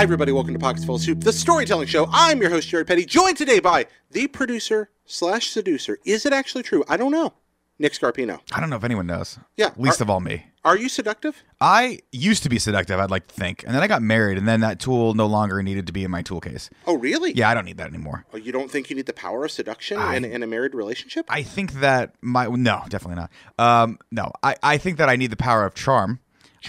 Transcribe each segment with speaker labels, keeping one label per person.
Speaker 1: Hi, everybody. Welcome to Pockets Full of Soup, the storytelling show. I'm your host, Jared Petty, joined today by the producer slash seducer. Is it actually true? I don't know. Nick Scarpino.
Speaker 2: I don't know if anyone knows.
Speaker 1: Yeah,
Speaker 2: Least
Speaker 1: are-
Speaker 2: of all me.
Speaker 1: Are you seductive?
Speaker 2: I used to be seductive, I'd like to think. And then I got married, and then that tool no longer needed to be in my tool case.
Speaker 1: Oh, really?
Speaker 2: Yeah, I don't need that anymore.
Speaker 1: Oh, you don't think you need the power of seduction
Speaker 2: I-
Speaker 1: in, in a married relationship?
Speaker 2: I think that my. No, definitely not. Um, no, I, I think that I need the power of charm.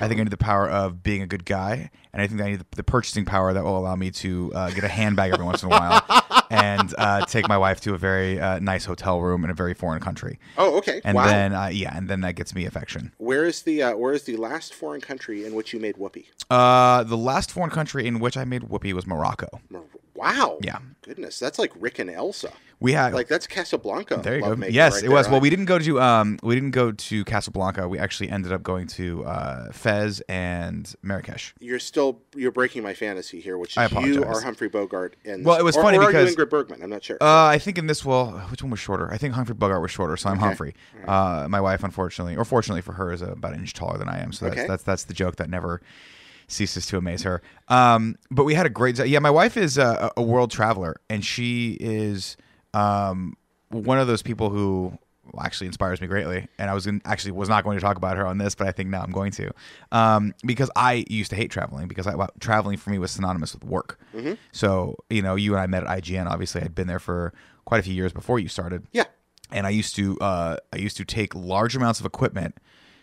Speaker 2: I think I need the power of being a good guy. And I think I need the, the purchasing power that will allow me to uh, get a handbag every once in a while and uh, take my wife to a very uh, nice hotel room in a very foreign country.
Speaker 1: oh, okay.
Speaker 2: And
Speaker 1: wow.
Speaker 2: then, uh, yeah, and then that gets me affection.
Speaker 1: where is the uh, where is the last foreign country in which you made whoopee?
Speaker 2: Uh, the last foreign country in which I made whoopee was Morocco.
Speaker 1: Wow.
Speaker 2: Yeah.
Speaker 1: Goodness, that's like Rick and Elsa.
Speaker 2: We had
Speaker 1: Like that's Casablanca.
Speaker 2: There you go. Yes,
Speaker 1: right
Speaker 2: it was.
Speaker 1: there,
Speaker 2: Well, we didn't go to um, we didn't go to Casablanca. We actually ended up going to uh, Fez and Marrakesh.
Speaker 1: You're still you're breaking my fantasy here, which
Speaker 2: I
Speaker 1: is you are Humphrey Bogart. And
Speaker 2: Well, it was
Speaker 1: or,
Speaker 2: funny
Speaker 1: or
Speaker 2: because-
Speaker 1: Ingrid Bergman? I'm not sure.
Speaker 2: Uh, I think in this, well, which one was shorter? I think Humphrey Bogart was shorter, so I'm Humphrey. Uh, my wife, unfortunately, or fortunately for her, is about an inch taller than I am. So that's
Speaker 1: Okay.
Speaker 2: that's that's the joke that never ceases to amaze her. Um, but we had a great, yeah. My wife is a, a world traveler, and she is um, one of those people who actually inspires me greatly. And I was in, actually was not going to talk about her on this, but I think now I'm going to, um, because I used to hate traveling because I, well, traveling for me was synonymous with work. So you know, you and I met at IGN. Obviously, I'd been there for quite a few years before you started
Speaker 1: yeah.
Speaker 2: and I used to uh, I used to take large amounts of equipment,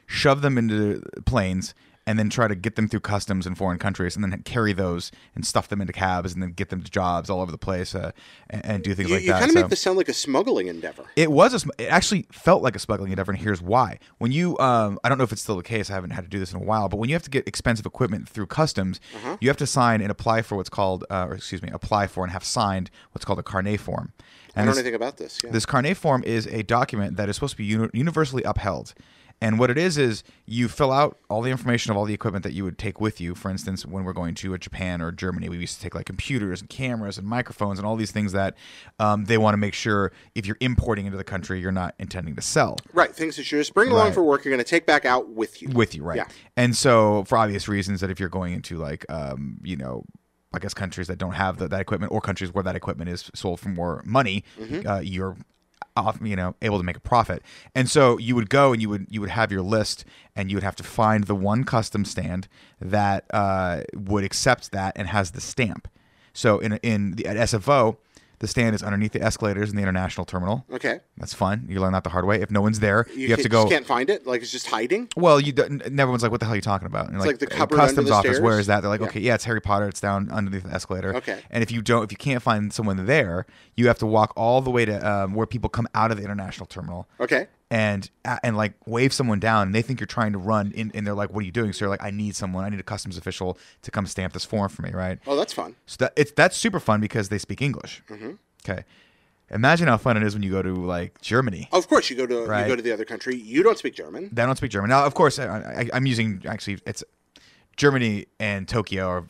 Speaker 2: shove them into planes, and then try to get them through customs in foreign countries, and then carry those and stuff them into cabs, and then get them to jobs all over the place, uh, and, and do things
Speaker 1: You,
Speaker 2: like
Speaker 1: you
Speaker 2: that.
Speaker 1: kind of
Speaker 2: So-
Speaker 1: make this sound like a smuggling endeavor.
Speaker 2: it was a, sm- it actually felt like a smuggling endeavor, and here's why. When you, um, I don't know if it's still the case. I haven't had to do this in a while, but when you have to get expensive equipment through customs,
Speaker 1: Uh-huh.
Speaker 2: you have to sign and apply for what's called, uh, or excuse me, apply for and have signed what's called a carnet form. And I
Speaker 1: don't know anything about this. Yeah.
Speaker 2: this carnet form is a document that is supposed to be uni- universally upheld. And what it is is you fill out all the information of all the equipment that you would take with you. For instance, when we're going to a Japan or Germany, we used to take like computers and cameras and microphones and all these things that um, they want to make sure if you're importing into the country, you're not intending to sell
Speaker 1: right. Things that you just bring along
Speaker 2: Right.
Speaker 1: for work, you're going to take back out with you.
Speaker 2: with you, right?
Speaker 1: Yeah.
Speaker 2: And so, for obvious reasons, that if you're going into like, um, you know, I guess countries that don't have the, that equipment, or countries where that equipment is sold for more money,
Speaker 1: Mm-hmm.
Speaker 2: uh, you're off, you know, able to make a profit. And so you would go and you would you would have your list, and you would have to find the one custom stand that uh, would accept that and has the stamp. So in in the at SFO, the stand is underneath the escalators in the international terminal.
Speaker 1: Okay.
Speaker 2: That's fun. You learn that the hard way. If no one's there, you, have to go.
Speaker 1: Just can't find it. Like it's just hiding.
Speaker 2: Well, you don't, and everyone's like, "What the hell are you talking about?" And
Speaker 1: like the
Speaker 2: uh,
Speaker 1: cupboard under
Speaker 2: customs
Speaker 1: the
Speaker 2: office.
Speaker 1: stairs?
Speaker 2: Where is that? They're like,
Speaker 1: Yeah.
Speaker 2: "Okay, yeah, it's Harry Potter. It's down underneath the escalator."
Speaker 1: Okay.
Speaker 2: And if you don't, if you can't find someone there, you have to walk all the way to um, where people come out of the international terminal
Speaker 1: Okay.
Speaker 2: And uh, and like wave someone down, and they think you're trying to run, in, and they're like, "What are you doing?" So you're like, "I need someone. I need a customs official to come stamp this form for me." Right.
Speaker 1: Oh, that's fun.
Speaker 2: So that it's that's super fun because they speak English.
Speaker 1: Mm-hmm.
Speaker 2: Okay. Imagine how fun it is when you go to like Germany.
Speaker 1: Of course, you go to
Speaker 2: Right.
Speaker 1: you go to the other country. You don't speak German.
Speaker 2: They don't speak German. Now, of course, I, I, I'm using actually it's Germany and Tokyo, or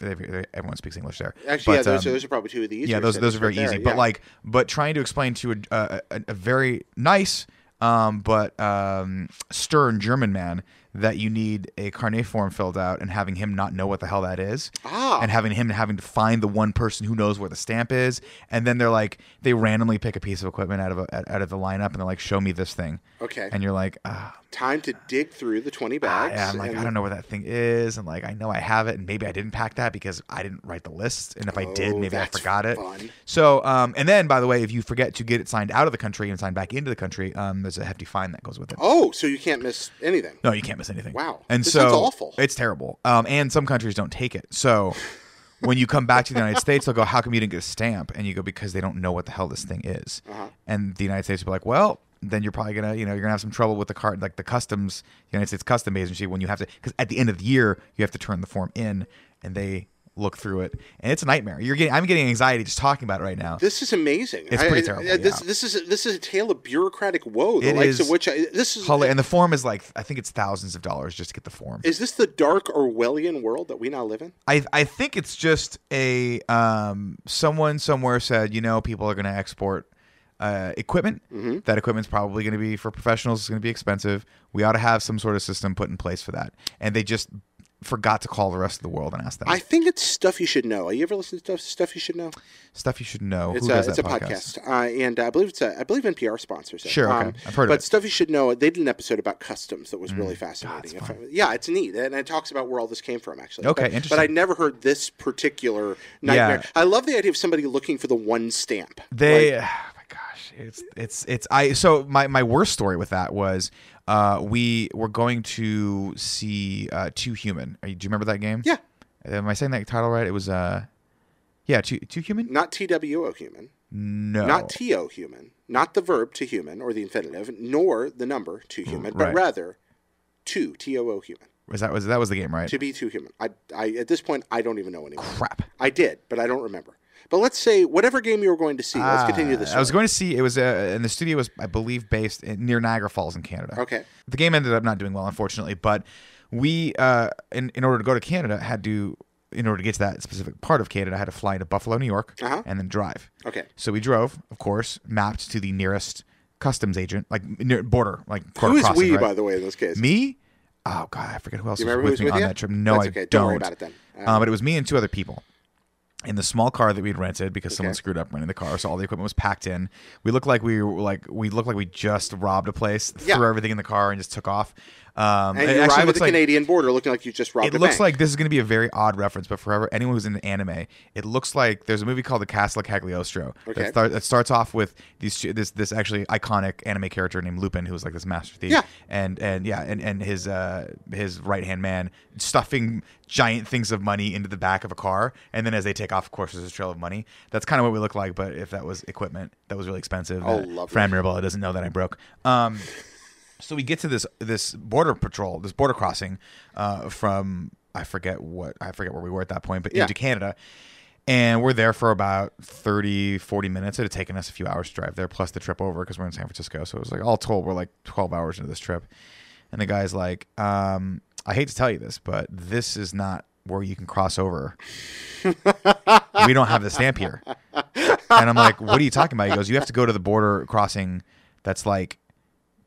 Speaker 2: everyone speaks English there.
Speaker 1: Actually, yeah,
Speaker 2: But,
Speaker 1: those,
Speaker 2: um,
Speaker 1: those are probably two of the easier.
Speaker 2: yeah, those those are very
Speaker 1: right there,
Speaker 2: easy. But like, but trying to explain to a a, a, a very nice um, but um, stern German man that you need a carnet form filled out and having him not know what the hell that is
Speaker 1: Ah.
Speaker 2: and having him having to find the one person who knows where the stamp is and then they're like they randomly pick a piece of equipment out of a, out of the lineup and they're like show me this thing
Speaker 1: Okay.
Speaker 2: and you're like ah
Speaker 1: time to dig through the twenty bags.
Speaker 2: yeah, I'm like, I don't know where that thing is, and like, I know I have it, and maybe I didn't pack that because I didn't write the list, and if I did,
Speaker 1: Oh,
Speaker 2: maybe I forgot it.
Speaker 1: fun.
Speaker 2: So, um, and then by the way, if you forget to get it signed out of the country and signed back into the country, um, there's a hefty fine that goes with it.
Speaker 1: Oh, so you can't miss anything.
Speaker 2: No, you can't miss anything.
Speaker 1: Wow.
Speaker 2: and
Speaker 1: This
Speaker 2: so
Speaker 1: sounds awful.
Speaker 2: It's terrible. Um, and some countries don't take it. So. When you come back to the United States, they'll go, "How come you didn't get a stamp?" And you go, "Because they don't know what the hell this thing is."
Speaker 1: Uh-huh.
Speaker 2: And the United States will be like, "Well, then you're probably gonna, you know, you're gonna have some trouble with the card, like the customs, United States custom agency, when you have to, because at the end of the year you have to turn the form in, and they look through it, and it's a nightmare. You're getting, I'm getting anxiety just talking about it right now.
Speaker 1: This is amazing.
Speaker 2: It's pretty
Speaker 1: I-
Speaker 2: terrible,
Speaker 1: I- This
Speaker 2: yeah.
Speaker 1: this is this is a tale of bureaucratic woe. The
Speaker 2: It
Speaker 1: likes
Speaker 2: is
Speaker 1: of which I, this is.
Speaker 2: Holly, and the form is like, I think it's thousands of dollars just to get the form.
Speaker 1: is this the dark Orwellian world that we now live in?
Speaker 2: I I think it's just a um someone somewhere said you know people are going to export uh, equipment.
Speaker 1: Mm-hmm.
Speaker 2: That equipment's probably going to be for professionals. It's going to be expensive. We ought to have some sort of system put in place for that. And they just forgot to call the rest of the world and ask them.
Speaker 1: I think it's stuff you should know. Are you ever listen to stuff, stuff you should know?
Speaker 2: Stuff you should know.
Speaker 1: It's
Speaker 2: Who
Speaker 1: a it's a podcast, Uh, and I believe it's a I believe NPR sponsors it. Um,
Speaker 2: Sure, okay. I've heard of
Speaker 1: but
Speaker 2: it.
Speaker 1: stuff you should know. They did an episode about customs that was really
Speaker 2: Mm.
Speaker 1: fascinating. If I- yeah, it's neat, and it talks about where all this came from. Actually,
Speaker 2: Okay,
Speaker 1: But,
Speaker 2: interesting.
Speaker 1: But I never heard this particular nightmare.
Speaker 2: Yeah.
Speaker 1: I love the idea of somebody looking for the one stamp.
Speaker 2: They,
Speaker 1: Like,
Speaker 2: it's it's it's I. So my my worst story with that was, uh, we were going to see uh, Too Human. Are you- Do you remember that game?
Speaker 1: yeah,
Speaker 2: Am I saying that title right? It was uh, yeah, Two Two Human.
Speaker 1: not TWO human,
Speaker 2: No,
Speaker 1: not TO human, not the verb to human or the infinitive, nor the number to human, but rather to TOO human.
Speaker 2: was that was that was the game right?
Speaker 1: To be too human. I, I at this point I don't even know anymore.
Speaker 2: Crap.
Speaker 1: I did, but I don't remember. But let's say whatever game you were going to see. let's continue this.
Speaker 2: Uh, I was going to see it was uh, and the studio was I believe based in, near Niagara Falls in Canada.
Speaker 1: Okay.
Speaker 2: The game ended up not doing well, unfortunately, but we uh, in in order to go to Canada had to in order to get to that specific part of Canada, I had to fly to Buffalo, New York,
Speaker 1: Uh-huh.
Speaker 2: and then drive.
Speaker 1: Okay.
Speaker 2: So we drove, of course, mapped to the nearest customs agent, like near border, like
Speaker 1: Who is
Speaker 2: crossing,
Speaker 1: we,
Speaker 2: right?
Speaker 1: by the way, in this case?
Speaker 2: Me? Oh God, I forget who else was
Speaker 1: remember who
Speaker 2: with me
Speaker 1: with
Speaker 2: on that trip. No,
Speaker 1: That's
Speaker 2: I don't.
Speaker 1: Don't worry about it then. Uh,
Speaker 2: Um, but it was me and two other people in the small car that we'd rented because someone screwed up renting the car, so all the equipment was packed in. We looked like we were like we looked like we just robbed a place,
Speaker 1: Yeah.
Speaker 2: threw everything in the car, and just took off. Um,
Speaker 1: and you arrive at the
Speaker 2: like
Speaker 1: Canadian border looking like you just robbed
Speaker 2: it looks
Speaker 1: bank.
Speaker 2: like this is going to be a very odd reference, but forever anyone who's into anime, it looks like there's a movie called The Castle of Cagliostro
Speaker 1: Okay.
Speaker 2: that, start, that starts off with these this this actually iconic anime character named Lupin, who's like this master thief,
Speaker 1: Yeah.
Speaker 2: and and yeah, and and his uh his right hand man stuffing giant things of money into the back of a car, and then as they take off, of course, there's a trail of money. That's kind of what we look like, but if that was equipment, that was really expensive.
Speaker 1: Oh,
Speaker 2: that. Fran Mirabella doesn't know that I broke. Um, so we get to this this border patrol, this border crossing uh, from I forget what I forget where we were at that point, but
Speaker 1: Yeah.
Speaker 2: into Canada. And we're there for about 30, 40 minutes. It had taken us a few hours to drive there, plus the trip over because we're in San Francisco. So it was like all told, we're like 12 hours into this trip. And the guy's like, um, I hate to tell you this, but this is not where you can cross over. we don't have the stamp here. And I'm like, what are you talking about? He goes, you have to go to the border crossing that's like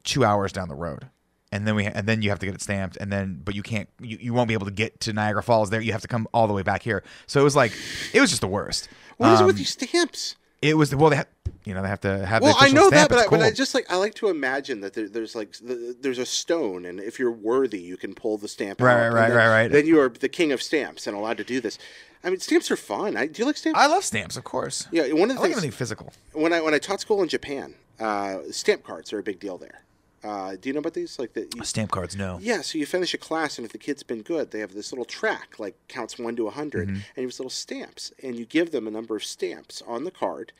Speaker 2: two hours down the road. And then we and then you have to get it stamped, and then but you can't you, you won't be able to get to Niagara Falls there. You have to come all the way back here. So it was like it was just the worst.
Speaker 1: what is it with
Speaker 2: Um,
Speaker 1: these stamps?
Speaker 2: It was well they have you know they have to have
Speaker 1: Well,
Speaker 2: the
Speaker 1: I
Speaker 2: official
Speaker 1: know
Speaker 2: stamp.
Speaker 1: that, but I, but I
Speaker 2: cool.
Speaker 1: just like I like to imagine that there, there's like the, there's a stone, and if you're worthy, you can pull the stamp
Speaker 2: Right,
Speaker 1: out.
Speaker 2: right,
Speaker 1: and
Speaker 2: right,
Speaker 1: then,
Speaker 2: right, right.
Speaker 1: Then you are the king of stamps and allowed to do this. I mean, stamps are fun. I, do you like stamps?
Speaker 2: I love stamps, of course.
Speaker 1: yeah, one of the
Speaker 2: I like
Speaker 1: things
Speaker 2: anything physical.
Speaker 1: when I when I taught school in Japan, uh, stamp cards are a big deal there. Uh, do you know about these? Like the you,
Speaker 2: Stamp cards, no.
Speaker 1: yeah, so you finish a class, and if the kid's been good, they have this little track, like counts one to a 100
Speaker 2: Mm-hmm.
Speaker 1: and you have little stamps, and you give them a number of stamps on the card,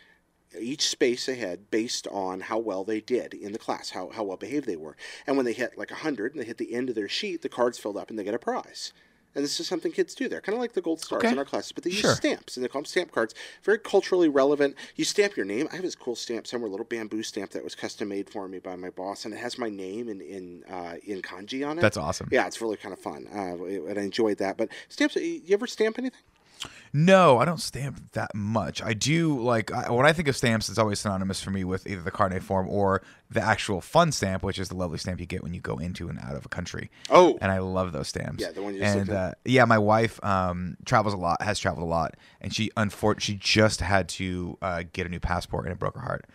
Speaker 1: each space ahead, based on how well they did in the class, how how well behaved they were. And when they hit like a hundred, and they hit the end of their sheet, the card's filled up, and they get a prize. And this is something kids do. They're kind of like the gold stars
Speaker 2: Okay.
Speaker 1: in our classes, but they
Speaker 2: Sure.
Speaker 1: use stamps, and they call them stamp cards. Very culturally relevant. You stamp your name. I have this cool stamp somewhere, a little bamboo stamp that was custom made for me by my boss, and it has my name in in uh, in kanji on it.
Speaker 2: That's awesome.
Speaker 1: Yeah, it's really kind of fun, uh, and I enjoyed that. But stamps, you ever stamp anything?
Speaker 2: No, I don't stamp that much. I do like I, when I think of stamps, it's always synonymous for me with either the carnet form or the actual fun stamp, which is the lovely stamp you get when you go into and out of a country.
Speaker 1: Oh,
Speaker 2: and I love those stamps.
Speaker 1: Yeah, the one you
Speaker 2: and uh, yeah, my wife um, travels a lot, has traveled a lot, and she unfor- she just had to uh, get a new passport, and it broke her heart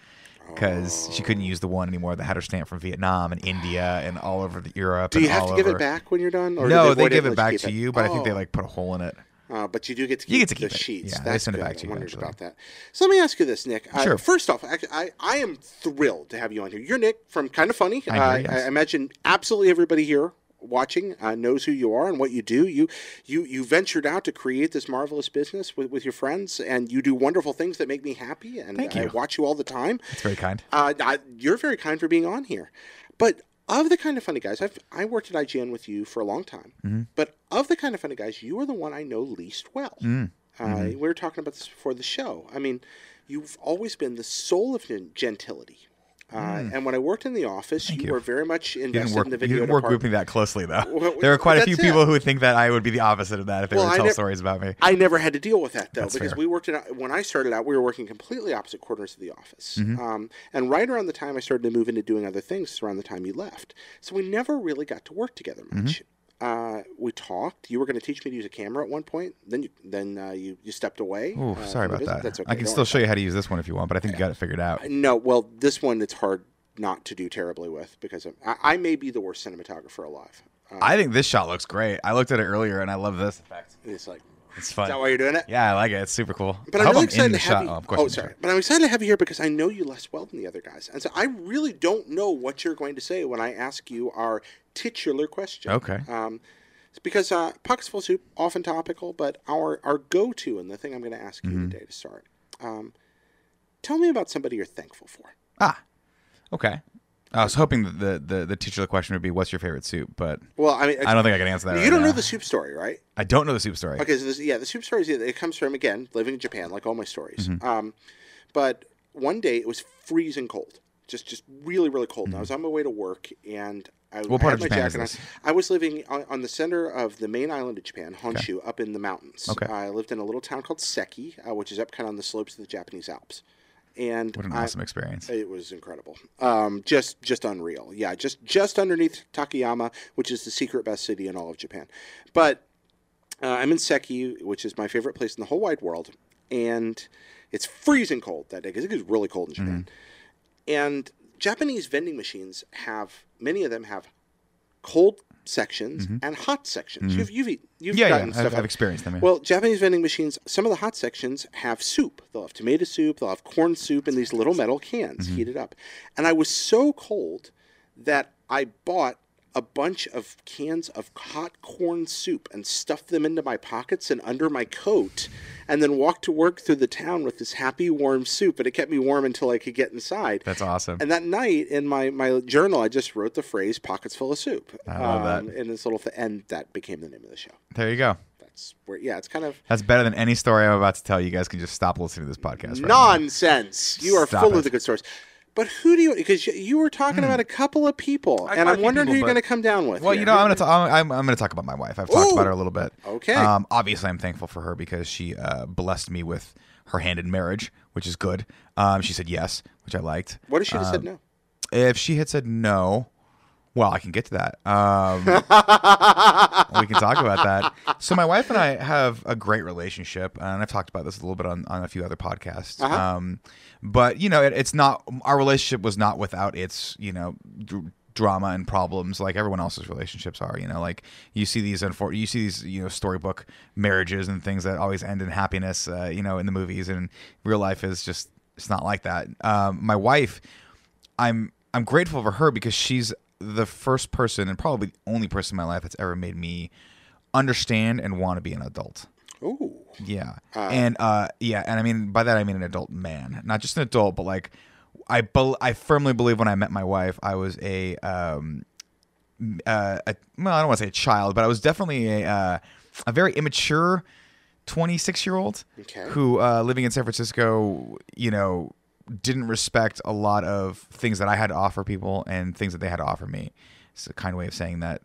Speaker 2: because she couldn't use the one anymore that had her stamp from Vietnam and India and all over the Europe.
Speaker 1: do you have to give it back when you're done? Or do
Speaker 2: No, they,
Speaker 1: avoid
Speaker 2: give
Speaker 1: and
Speaker 2: it back to you, but I think they
Speaker 1: Oh.
Speaker 2: like put a hole in it.
Speaker 1: Uh, but you do get to keep,
Speaker 2: You get to
Speaker 1: the
Speaker 2: it.
Speaker 1: sheets.
Speaker 2: Yeah, they
Speaker 1: That's
Speaker 2: send it back to
Speaker 1: I
Speaker 2: you
Speaker 1: wondered
Speaker 2: eventually.
Speaker 1: about that. So let me ask you this, Nick. Uh,
Speaker 2: Sure.
Speaker 1: First off, I, I, I am thrilled to have you on here. You're Nick from Kind of Funny.
Speaker 2: I
Speaker 1: uh,
Speaker 2: yes.
Speaker 1: I imagine absolutely everybody here watching uh, knows who you are and what you do. You you you ventured out to create this marvelous business with, with your friends, and you do wonderful things that make me happy. And
Speaker 2: Thank you.
Speaker 1: I watch you all the time.
Speaker 2: It's very kind.
Speaker 1: Uh, I, you're very kind for being on here. But of the kind of funny guys, I've I worked at IGN with you for a long time.
Speaker 2: Mm-hmm.
Speaker 1: But of the kind of funny guys, you are the one I know least well.
Speaker 2: Mm.
Speaker 1: Uh,
Speaker 2: Mm-hmm.
Speaker 1: we were talking about this before the show. I mean, you've always been the soul of gentility. Uh, And when I worked in the office, you,
Speaker 2: Mm. you.
Speaker 1: were very much
Speaker 2: You
Speaker 1: invested
Speaker 2: work,
Speaker 1: in the
Speaker 2: you
Speaker 1: video
Speaker 2: didn't work
Speaker 1: department.
Speaker 2: grouping that closely, though.
Speaker 1: Well,
Speaker 2: there are quite a few
Speaker 1: it.
Speaker 2: people who think that I would be the opposite of that if they
Speaker 1: Well,
Speaker 2: were to tell
Speaker 1: nev-
Speaker 2: stories about me.
Speaker 1: I never had to deal with that though,
Speaker 2: That's
Speaker 1: because
Speaker 2: fair.
Speaker 1: we worked in when I started out, we were working completely opposite corners of the office.
Speaker 2: Mm-hmm.
Speaker 1: Um, and right around the time I started to move into doing other things, around the time you left, so we never really got to work together
Speaker 2: Mm-hmm.
Speaker 1: Uh, we talked. You were going to teach me to use a camera at one point. Then you then uh, you you stepped away.
Speaker 2: Oh,
Speaker 1: uh,
Speaker 2: sorry about that.
Speaker 1: That's okay.
Speaker 2: I can
Speaker 1: don't
Speaker 2: still show you how to use this one if you want, but I think you got it figured out.
Speaker 1: No, well, this one it's hard not to do terribly with because I, I may be the worst cinematographer alive. Uh,
Speaker 2: I think this shot looks great. I looked at it earlier and I love this effect.
Speaker 1: it's like,
Speaker 2: It's fun.
Speaker 1: is that why you're doing it?
Speaker 2: Yeah, I like it. It's super cool.
Speaker 1: But
Speaker 2: I
Speaker 1: I'm really
Speaker 2: I'm
Speaker 1: excited to
Speaker 2: shot.
Speaker 1: have you.
Speaker 2: Oh, of course.
Speaker 1: oh,
Speaker 2: I'm in the
Speaker 1: sorry. But I'm excited to have you here because I know you less well than the other guys, and so I really don't know what you're going to say when I ask you our titular question.
Speaker 2: Okay.
Speaker 1: Um, it's because uh, pockets full of soup, often topical, but our our go-to and the thing I'm going to ask you
Speaker 2: Mm-hmm.
Speaker 1: today to start. Um, tell me about somebody you're thankful for.
Speaker 2: Ah, okay. I was hoping that the, the, the teacher the question would be, what's your favorite soup? But
Speaker 1: Well, I mean,
Speaker 2: I don't think I can answer that
Speaker 1: you
Speaker 2: right
Speaker 1: don't know the soup story, right?
Speaker 2: I don't know the soup story.
Speaker 1: Okay, so this, yeah, the soup story is it comes from again living in Japan, like all my stories.
Speaker 2: Mm-hmm.
Speaker 1: Um, but one day it was freezing cold, just just really really cold. And I was on my way to work, and I,
Speaker 2: Mm-hmm. What
Speaker 1: I had my jacket on. I was living on, on the center of the main island of Japan, Honshu, up in the mountains.
Speaker 2: Okay.
Speaker 1: I lived in a little town called Seki, uh, which is up kind of on the slopes of the Japanese Alps. And
Speaker 2: What an
Speaker 1: I-
Speaker 2: awesome experience.
Speaker 1: it was incredible. Um, just just unreal. Yeah, just just underneath Takayama, which is the secret best city in all of Japan. But uh, I'm in Seki, which is my favorite place in the whole wide world, and it's freezing cold that day because it is really cold in Japan. And Japanese vending machines have many of them have cold sections and hot sections. You've you've, eat, you've
Speaker 2: Yeah,
Speaker 1: gotten
Speaker 2: yeah.
Speaker 1: stuff
Speaker 2: I've, I've experienced them. yeah.
Speaker 1: well, Japanese vending machines, some of the hot sections have soup. They'll have tomato soup, they'll have corn soup in these little metal cans
Speaker 2: Mm-hmm.
Speaker 1: heated up. And I was so cold that I bought a bunch of cans of hot corn soup and stuffed them into my pockets and under my coat and then walked to work through the town with this happy warm soup and it kept me warm until I could get inside.
Speaker 2: That's awesome.
Speaker 1: And that night in my, my journal, I just wrote the phrase "pockets full of soup."
Speaker 2: I love that.
Speaker 1: Um, in this little, th- and that became the name of the show.
Speaker 2: there you go.
Speaker 1: That's where, yeah, it's kind of
Speaker 2: That's better than any story I'm about to tell. You guys can just stop listening to this podcast. Right now.
Speaker 1: Nonsense. You are
Speaker 2: Stop
Speaker 1: full
Speaker 2: it.
Speaker 1: of the good stories. But who do you? Because you, you were talking about a couple of people.
Speaker 2: I
Speaker 1: and
Speaker 2: quite a
Speaker 1: I'm
Speaker 2: few
Speaker 1: wondering who you're going to come down with.
Speaker 2: Well,
Speaker 1: here.
Speaker 2: you know, I'm gonna ta- I'm, I'm gonna talk about my wife. I've talked
Speaker 1: Ooh.
Speaker 2: about her a little bit.
Speaker 1: Okay.
Speaker 2: Um, obviously, I'm thankful for her because she uh, blessed me with her hand in marriage, which is good. Um, she said yes, which I liked.
Speaker 1: What if she just said
Speaker 2: Um,
Speaker 1: no?
Speaker 2: If she had said no, well, I can get to that. Um, we can talk about that. So my wife and I have a great relationship, and I've talked about this a little bit on, on a few other podcasts.
Speaker 1: Uh-huh.
Speaker 2: Um, but you know, it, it's not our relationship was not without its you know. Dr- drama and problems like everyone else's relationships are you know like you see these unfor- you see these you know storybook marriages and things that always end in happiness uh, you know in the movies and real life is just it's not like that um, my wife I'm I'm grateful for her because she's the first person and probably the only person in my life that's ever made me understand and want to be an adult.
Speaker 1: Ooh.
Speaker 2: Yeah. and uh yeah, and I mean by that I mean an adult man, not just an adult, but like I bel I firmly believe when I met my wife, I was a um uh a, well, I don't want to say a child, but I was definitely a uh, a very immature 26 year old
Speaker 1: Okay.
Speaker 2: who uh living in San Francisco, you know, didn't respect a lot of things that I had to offer people and things that they had to offer me. It's a kind way of saying that.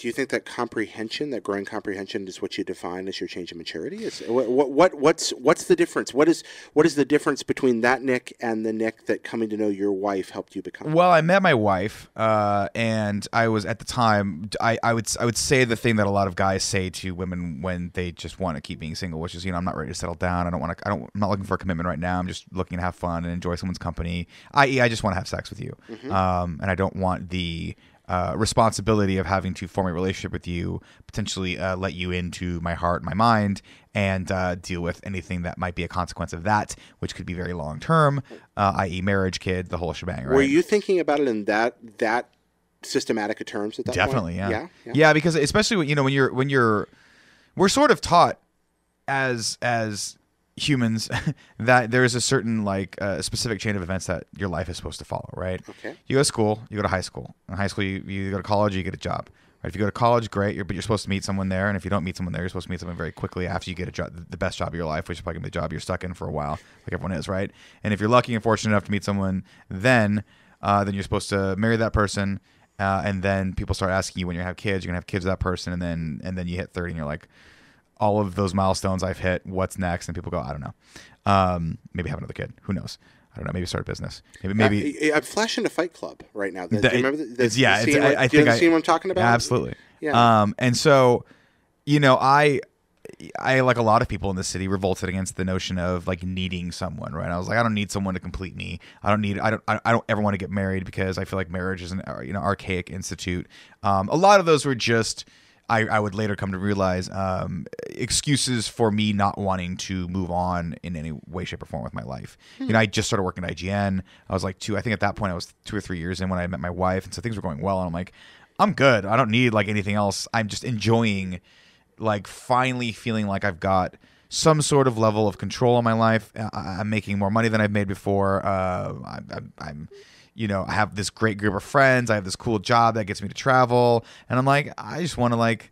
Speaker 1: Do you think that comprehension, that growing comprehension, is what you define as your change in maturity? Is what, what what what's what's the difference? What is what is the difference between that Nick and the Nick that coming to know your wife helped you become?
Speaker 2: Well, I met my wife, uh, and I was at the time. I, I would I would say the thing that a lot of guys say to women when they just want to keep being single, which is you know I'm not ready to settle down. I don't want to. I don't. I'm not looking for a commitment right now. I'm just looking to have fun and enjoy someone's company. I.e., I just want to have sex with you, um, and I don't want the uh, responsibility of having to form a relationship with you, potentially uh, let you into my heart, my mind, and uh, deal with anything that might be a consequence of that, which could be very long term, uh, i.e., marriage, kid, the whole shebang. Right?
Speaker 1: Were you thinking about it in that that systematic terms at that
Speaker 2: Definitely,
Speaker 1: point?
Speaker 2: yeah.
Speaker 1: yeah,
Speaker 2: yeah, because especially when you know when you're when you're we're sort of taught as as humans that there is a certain like uh, specific chain of events that your life is supposed to follow, right?
Speaker 1: Okay.
Speaker 2: You go to school, you go to high school. In high school, you, you go to college, you get a job. Right? If you go to college, great. You're, but you're supposed to meet someone there, and if you don't meet someone there, you're supposed to meet someone very quickly after you get a job, the best job of your life, which is probably gonna be the job you're stuck in for a while, like everyone is, right? And if you're lucky and fortunate enough to meet someone, then uh, then you're supposed to marry that person, uh, and then people start asking you when you have kids, you're gonna have kids with that person, and then and then you hit 30, and you're like, all of those milestones I've hit. What's next? And people go, I don't know. Um, maybe have another kid. Who knows? I don't know. Maybe start a business. Maybe maybe.
Speaker 1: I, am flashing a Fight Club right now. Do you remember the, the,
Speaker 2: it's- yeah,
Speaker 1: the
Speaker 2: it's-
Speaker 1: scene,
Speaker 2: I- I
Speaker 1: do you know
Speaker 2: think
Speaker 1: the
Speaker 2: I-
Speaker 1: scene I'm talking about?
Speaker 2: Absolutely.
Speaker 1: Yeah.
Speaker 2: Um, and so, you know, I, I like a lot of people in the city revolted against the notion of like needing someone, right? I was like, I don't need someone to complete me. I don't need. I don't. I I don't ever want to get married because I feel like marriage is an you know archaic institute. Um, a lot of those were just. I, I would later come to realize um, excuses for me not wanting to move on in any way, shape, or form with my life. You know, I just started working at IGN. I was like two. I think at that point I was two or three years in when I met my wife, and so things were going well. And I'm like, I'm good. I don't need like anything else. I'm just enjoying like finally feeling like I've got some sort of level of control in my life. I- I'm making more money than I've made before. Uh, I, I'm, I'm, you know, I have this great group of friends. I have this cool job that gets me to travel, and I'm like, I just want to like,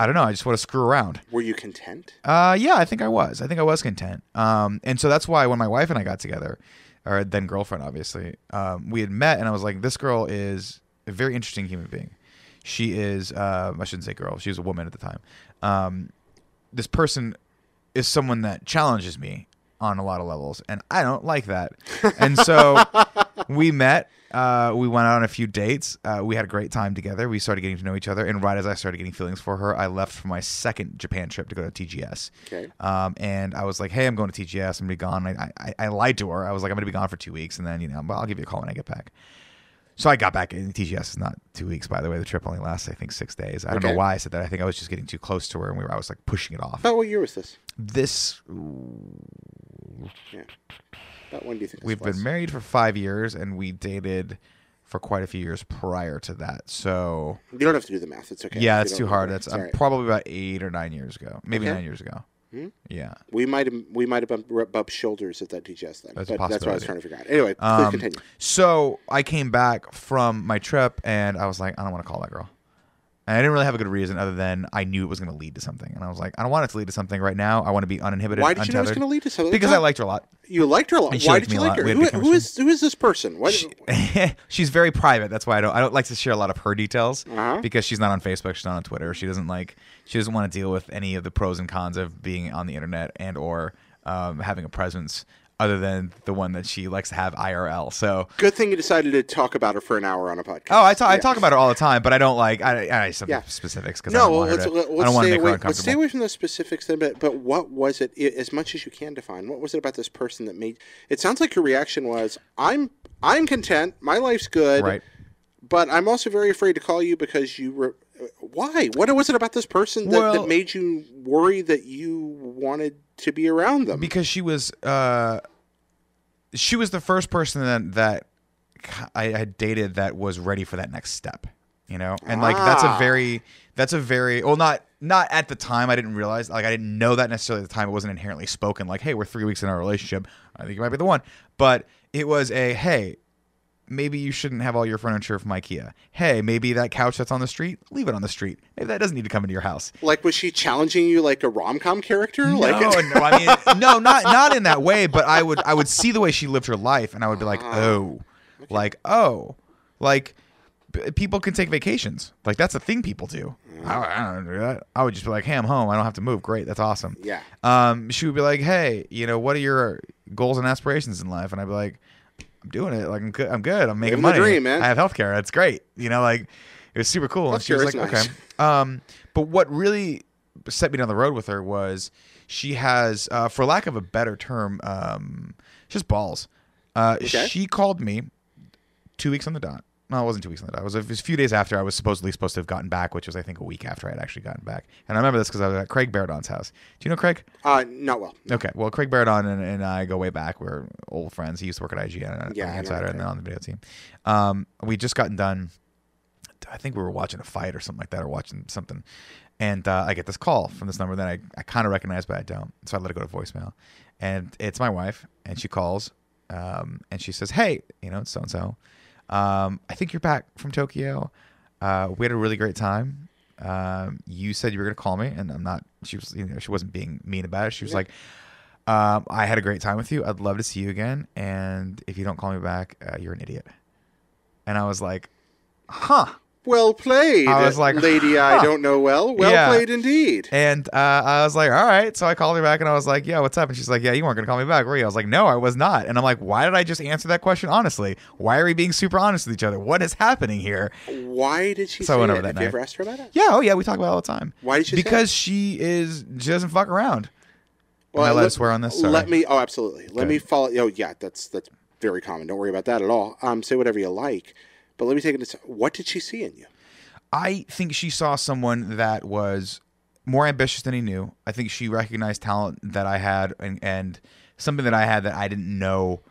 Speaker 2: I don't know, I just want to screw around.
Speaker 1: Were you content?
Speaker 2: Uh, yeah, I think I was. I think I was content. Um, and so that's why when my wife and I got together, or then girlfriend, obviously, um, we had met, and I was like, this girl is a very interesting human being. She is, uh, I shouldn't say girl. She was a woman at the time. Um, this person is someone that challenges me on a lot of levels, and I don't like that. And so we met. Uh, we went out on a few dates. Uh, we had a great time together. We started getting to know each other, and right as I started getting feelings for her, I left for my second Japan trip to go to TGS.
Speaker 1: Okay.
Speaker 2: Um, and I was like, "Hey, I'm going to TGS. I'm gonna be gone." I, I, I lied to her. I was like, "I'm gonna be gone for two weeks, and then you know, well, I'll give you a call when I get back." So I got back. And TGS is not two weeks, by the way. The trip only lasts, I think, six days. I don't
Speaker 1: Okay.
Speaker 2: know why I said that. I think I was just getting too close to her, and we were. I was like pushing it off.
Speaker 1: About what year was this?
Speaker 2: This
Speaker 1: Yeah. About when do you think
Speaker 2: we've been married for five years, and we dated for quite a few years prior to that. So
Speaker 1: You don't have to do the math. It's okay.
Speaker 2: yeah, it's too hard. That's
Speaker 1: right.
Speaker 2: probably about eight or nine years ago, maybe
Speaker 1: Okay.
Speaker 2: nine years ago.
Speaker 1: Hmm?
Speaker 2: Yeah.
Speaker 1: We might have we might have bumped, bumped shoulders at that TGS then.
Speaker 2: That's
Speaker 1: but that's what I was trying to figure out. Anyway, please
Speaker 2: Um,
Speaker 1: continue.
Speaker 2: So I came back from my trip and I was like, I don't want to call that girl. And I didn't really have a good reason other than I knew it was going to lead to something. And I was like, I don't want it to lead to something right now. I want to be uninhibited.
Speaker 1: Why did you know it was going to lead to something?
Speaker 2: Because I liked her a lot.
Speaker 1: you liked her a lot. Why did you like her? Who, who is who is this person?
Speaker 2: She- she's very private. That's why I don't. I don't like to share a lot of her details
Speaker 1: Uh-huh.
Speaker 2: because she's not on Facebook. She's not on Twitter. She doesn't like. She doesn't want to deal with any of the pros and cons of being on the internet and or um, having a presence other than the one that she likes to have IRL. So.
Speaker 1: good thing you decided to talk about her for an hour on a podcast.
Speaker 2: Oh, I talk. I talk about her all the time, but I don't like. I, I some
Speaker 1: Yeah.
Speaker 2: specifics because I
Speaker 1: No,
Speaker 2: don't
Speaker 1: well,
Speaker 2: want
Speaker 1: let's,
Speaker 2: to.
Speaker 1: let-
Speaker 2: I don't want to
Speaker 1: stay
Speaker 2: make her
Speaker 1: away. Let's stay away from the specifics then. But but what was it? As much as you can define, what was it about this person that made? It sounds like your reaction was, "I'm I'm content. My life's good.
Speaker 2: Right.
Speaker 1: But I'm also very afraid to call you because you. Re- uh, why? What was it about this person that,
Speaker 2: Well-
Speaker 1: that made you worry that you wanted to be around them?
Speaker 2: because she was uh she was the first person that that I had dated that was ready for that next step you know and like that's a
Speaker 1: Ah.
Speaker 2: very that's a very well not not at the time I didn't realize like I didn't know that necessarily at the time it wasn't inherently spoken like hey we're 3 weeks in our relationship I think you might be the one but it was a hey maybe you shouldn't have all your furniture from IKEA hey maybe that couch that's on the street leave it on the street maybe that doesn't need to come into your house
Speaker 1: like, was she challenging you like a rom com character? like,
Speaker 2: no, no, I mean, no, not not in that way. But I would, I would see the way she lived her life, and I would be like, oh, like oh, like people can take vacations. Like that's a thing people do. I, I don't do that. I would just be like, hey, I'm home. I don't have to move. Great, that's awesome.
Speaker 1: Yeah.
Speaker 2: Um, she would be like, hey, you know, what are your goals and aspirations in life? And I'd be like, I'm doing it. Like I'm good. I'm good. I'm making money.
Speaker 1: dream, man.
Speaker 2: I have healthcare. That's great. You know, like it was super cool. And she was like,
Speaker 1: nice.
Speaker 2: okay. Um, but what really set me down the road with her was she has, uh, for lack of a better term, um, just balls. Uh,
Speaker 1: Okay.
Speaker 2: She called me two weeks on the dot. No, it wasn't two weeks on the dot. It was a, it was a few days after I was supposedly supposed to have gotten back, which was I think a week after I had actually gotten back. And I remember this because I was at Craig Baradon's house. Do you know Craig?
Speaker 1: Uh, not well.
Speaker 2: Okay, well, Craig Baradon and, and I go way back. We're old friends. He used to work at IGN and
Speaker 1: Yeah, I
Speaker 2: on
Speaker 1: know
Speaker 2: Insider, and then on the video team. Um, we just gotten done. I think we were watching a fight or something like that, or watching something. And uh, I get this call from this number that I, I kind of recognize, but I don't. So I let it go to voicemail. And it's my wife, and she calls, um, and she says, "Hey, you know, it's so and so. Um, I think you're back from Tokyo. Uh, we had a really great time. Um, you said you were going to call me, and I'm not. She was, you know, she wasn't being mean about it. She was
Speaker 1: Yeah.
Speaker 2: like, um, I had a great time with you. I'd love to see you again. And if you don't call me back, uh, you're an idiot. And I was like, huh.
Speaker 1: Well played.
Speaker 2: I was like,
Speaker 1: lady, I don't know well. Well
Speaker 2: Yeah.
Speaker 1: played indeed.
Speaker 2: And uh, I was like, all right. So I called her back and I was like, yeah, what's up? And she's like, yeah, you weren't going to call me back, were you? I was like, no, I was not. And I'm like, why did I just answer that question honestly? Why are we being super honest with each other? What is happening here?
Speaker 1: Why did she
Speaker 2: So I went
Speaker 1: that?
Speaker 2: over that
Speaker 1: you
Speaker 2: night.
Speaker 1: ever asked her about it?
Speaker 2: Yeah, oh yeah, we talk about it all the time.
Speaker 1: Why did she say
Speaker 2: Because she is, she doesn't fuck around.
Speaker 1: Well,
Speaker 2: Am I
Speaker 1: let-
Speaker 2: swear on this? Sorry.
Speaker 1: Let me. Oh, absolutely. Let
Speaker 2: Good.
Speaker 1: me follow. Oh, yeah. That's that's very common. Don't worry about that at all. Um, say whatever you like, but let me take it. To, what did she see in you?
Speaker 2: I think she saw someone that was more ambitious than he knew. I think she recognized talent that I had and, and something that I had that I didn't know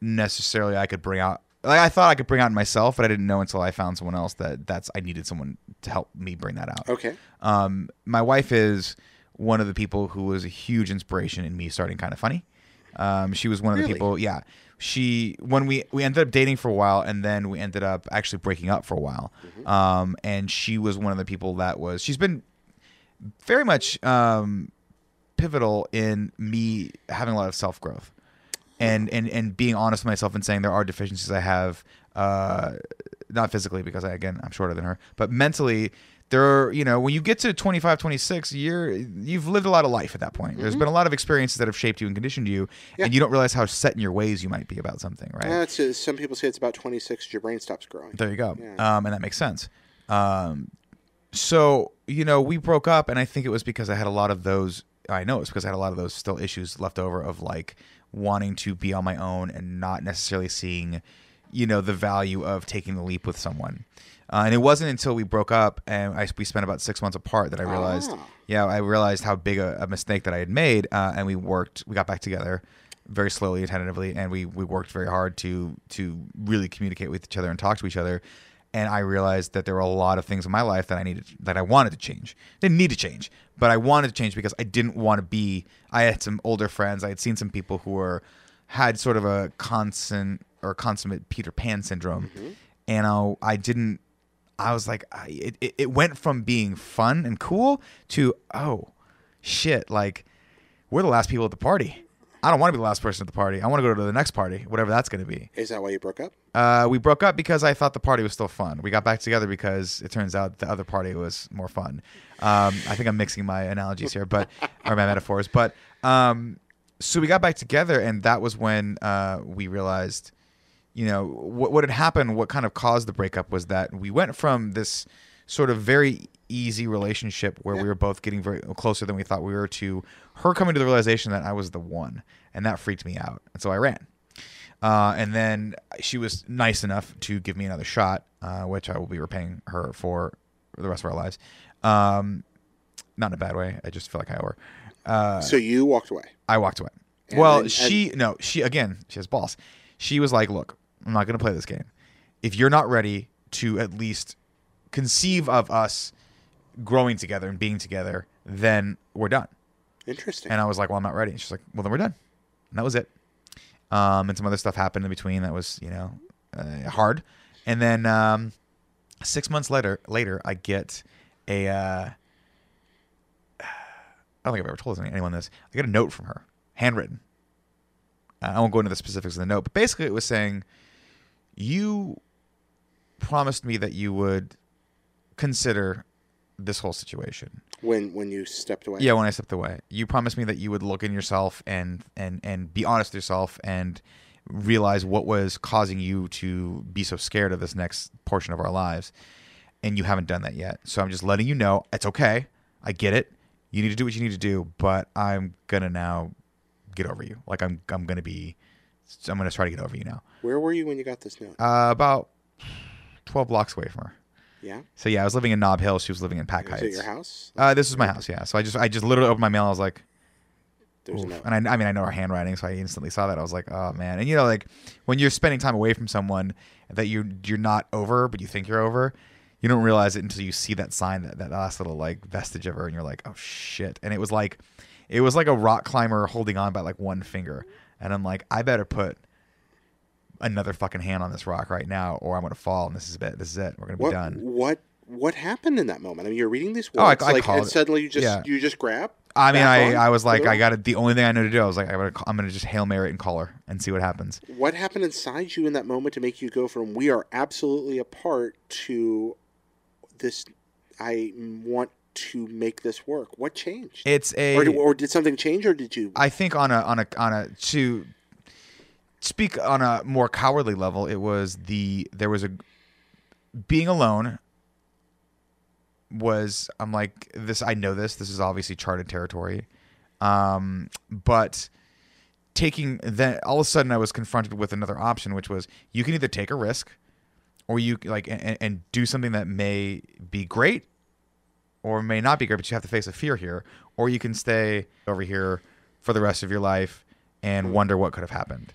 Speaker 2: necessarily I could bring out. Like I thought I could bring out myself, but I didn't know until I found someone else that that's I needed someone to help me bring that out.
Speaker 1: Okay.
Speaker 2: Um, my wife is one of the people who was a huge inspiration in me starting kind of funny. Um, she was one of
Speaker 1: Really?
Speaker 2: the people. Yeah, she when we we ended up dating for a while, and then we ended up actually breaking up for a while. Um, and she was one of the people that was. She's been very much um, pivotal in me having a lot of self growth. And, and and being honest with myself and saying there are deficiencies I have, uh, not physically because I again I'm shorter than her, but mentally there are you know when you get to 25 26 you're you've lived a lot of life at that point there's been a lot of experiences that have shaped you and conditioned you
Speaker 1: Yeah.
Speaker 2: and you don't realize how set in your ways you might be about something right
Speaker 1: uh, some people say it's about 26. Your brain stops growing.
Speaker 2: there you go.
Speaker 1: Yeah.
Speaker 2: Um, and that makes sense. Um, so you know, we broke up, and I think it was because I had a lot of those. I know it's because I had a lot of those still issues left over of like wanting to be on my own and not necessarily seeing, you know, the value of taking the leap with someone. Uh, and it wasn't until we broke up and I, we spent about six months apart that I realized,
Speaker 1: Ah.
Speaker 2: yeah, I realized how big a, a mistake that I had made. Uh, and we worked, we got back together very slowly and tentatively, and we we worked very hard to to really communicate with each other and talk to each other. And I realized that there were a lot of things in my life that I needed that I wanted to change. Didn't need to change, but I wanted to change because I didn't want to be. I had some older friends. I had seen some people who were had sort of a constant or consummate Peter Pan syndrome, and I, I didn't. I was like, I, it, it, went from being fun and cool to oh, shit, like we're the last people at the party. I don't want to be the last person at the party. I want to go to the next party, whatever that's going to be.
Speaker 1: Is that why you broke up?
Speaker 2: Uh, we broke up because I thought the party was still fun. We got back together because it turns out the other party was more fun. Um, I think I'm mixing my analogies here, but or my metaphors. But um, so we got back together, and that was when uh, we realized, you know, what what had happened. What kind of caused the breakup was that we went from this sort of very easy relationship where we were both getting very closer than we thought we were to her coming to the realization that I was the one, and that freaked me out, and so I ran. Uh, and then she was nice enough to give me another shot, uh, which I will be repaying her for the rest of our lives. Um, not in a bad way. I just feel like I owe her. Uh,
Speaker 1: so you walked away.
Speaker 2: I walked away.
Speaker 1: And
Speaker 2: well,
Speaker 1: then-
Speaker 2: she no, she again, she has balls. She was like, "Look, I'm not going to play this game. If you're not ready to at least conceive of us growing together and being together, then we're done."
Speaker 1: Interesting.
Speaker 2: And I was like, "Well, I'm not ready." And she's like, "Well, then we're done." And that was it. Um, and some other stuff happened in between that was, you know, uh, hard. And then um, six months later, later, I get a. Uh, I don't think I've ever told anyone this. I get a note from her, handwritten. Uh, I won't go into the specifics of the note, but basically it was saying, "You promised me that you would consider this whole situation."
Speaker 1: when when you stepped away.
Speaker 2: Yeah, when I stepped away, you promised me that you would look in yourself and and and be honest with yourself and realize what was causing you to be so scared of this next portion of our lives, and you haven't done that yet. So I'm just letting you know it's okay. I get it. You need to do what you need to do, but I'm gonna now get over you. Like I'm I'm gonna be. I'm gonna try to get over you now.
Speaker 1: Where were you when you got this note?
Speaker 2: Uh, about twelve blocks away from her.
Speaker 1: yeah.
Speaker 2: So yeah, I was living in Nob Hill. She was living in Pac
Speaker 1: Was
Speaker 2: Heights.
Speaker 1: it your house?
Speaker 2: Uh, this was my house. Yeah. So I just I just literally opened my mail. I was like.
Speaker 1: There's a
Speaker 2: Oof.
Speaker 1: note.
Speaker 2: And I, I mean, I know her handwriting, so I instantly saw that. I was like, oh man. And you know, like when you're spending time away from someone that you're you're not over, but you think you're over, you don't realize it until you see that sign, that that last little like vestige of her, and you're like, oh shit. And it was like, it was like a rock climber holding on by like one finger, and I'm like, I better put another fucking hand on this rock right now, or I'm gonna fall, and this is it. This is it. We're gonna be
Speaker 1: what
Speaker 2: done.
Speaker 1: what what happened in that moment? I mean, you're reading these
Speaker 2: Oh, I-
Speaker 1: words,
Speaker 2: I
Speaker 1: like, and
Speaker 2: it.
Speaker 1: suddenly you just
Speaker 2: Yeah.
Speaker 1: you just grab.
Speaker 2: I mean, I,
Speaker 1: on,
Speaker 2: I was like, I got it. The only thing I know to do, I was like, I'm gonna, I'm gonna just hail Mary it and call her and see what happens.
Speaker 1: What happened inside you in that moment to make you go from "we are absolutely apart" to this. I want to make this work. What changed?
Speaker 2: It's a
Speaker 1: or, or did something change, or did you?
Speaker 2: I think on a on a on a to speak on a more cowardly level, it was the there was a being alone was I'm like this I know this this is obviously charted territory um but taking then all of a sudden I was confronted with another option which was you can either take a risk or you like and, and do something that may be great or may not be great but you have to face a fear here or you can stay over here for the rest of your life and wonder what could have happened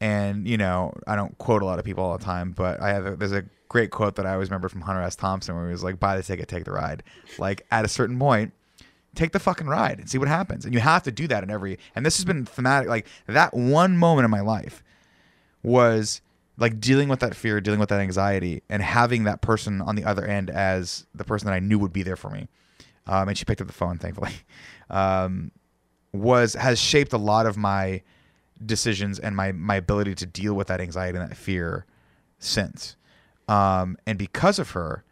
Speaker 2: and you know I don't quote a lot of people all the time but I have a, there's a great quote that I always remember from Hunter S. Thompson where he was like, buy the ticket, take the ride. Like at a certain point, take the fucking ride and see what happens. And you have to do that in every and this has been thematic like that one moment in my life was like dealing with that fear, dealing with that anxiety, and having that person on the other end as the person that I knew would be there for me. Um, and she picked up the phone, thankfully. Um, was has shaped a lot of my decisions and my my ability to deal with that anxiety and that fear since. Um, and because of her,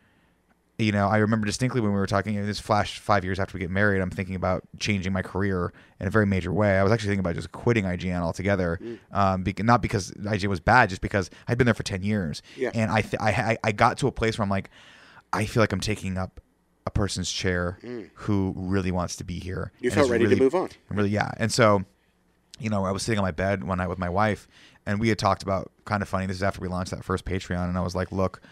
Speaker 2: you know, I remember distinctly when we were talking. This flash five years after we get married. I'm thinking about changing my career in a very major way. I was actually thinking about just quitting IGN altogether, um, be- not because IGN was bad, just because I'd been there for ten years,
Speaker 1: Yeah.
Speaker 2: and I, th- I I got to a place where I'm like, I feel like I'm taking up a person's chair who really wants to be here.
Speaker 1: You felt ready to move on.
Speaker 2: Really, yeah. And so, you know, I was sitting on my bed one night with my wife, and we had talked about kind of funny. This is after we launched that first Patreon, and I was like, look,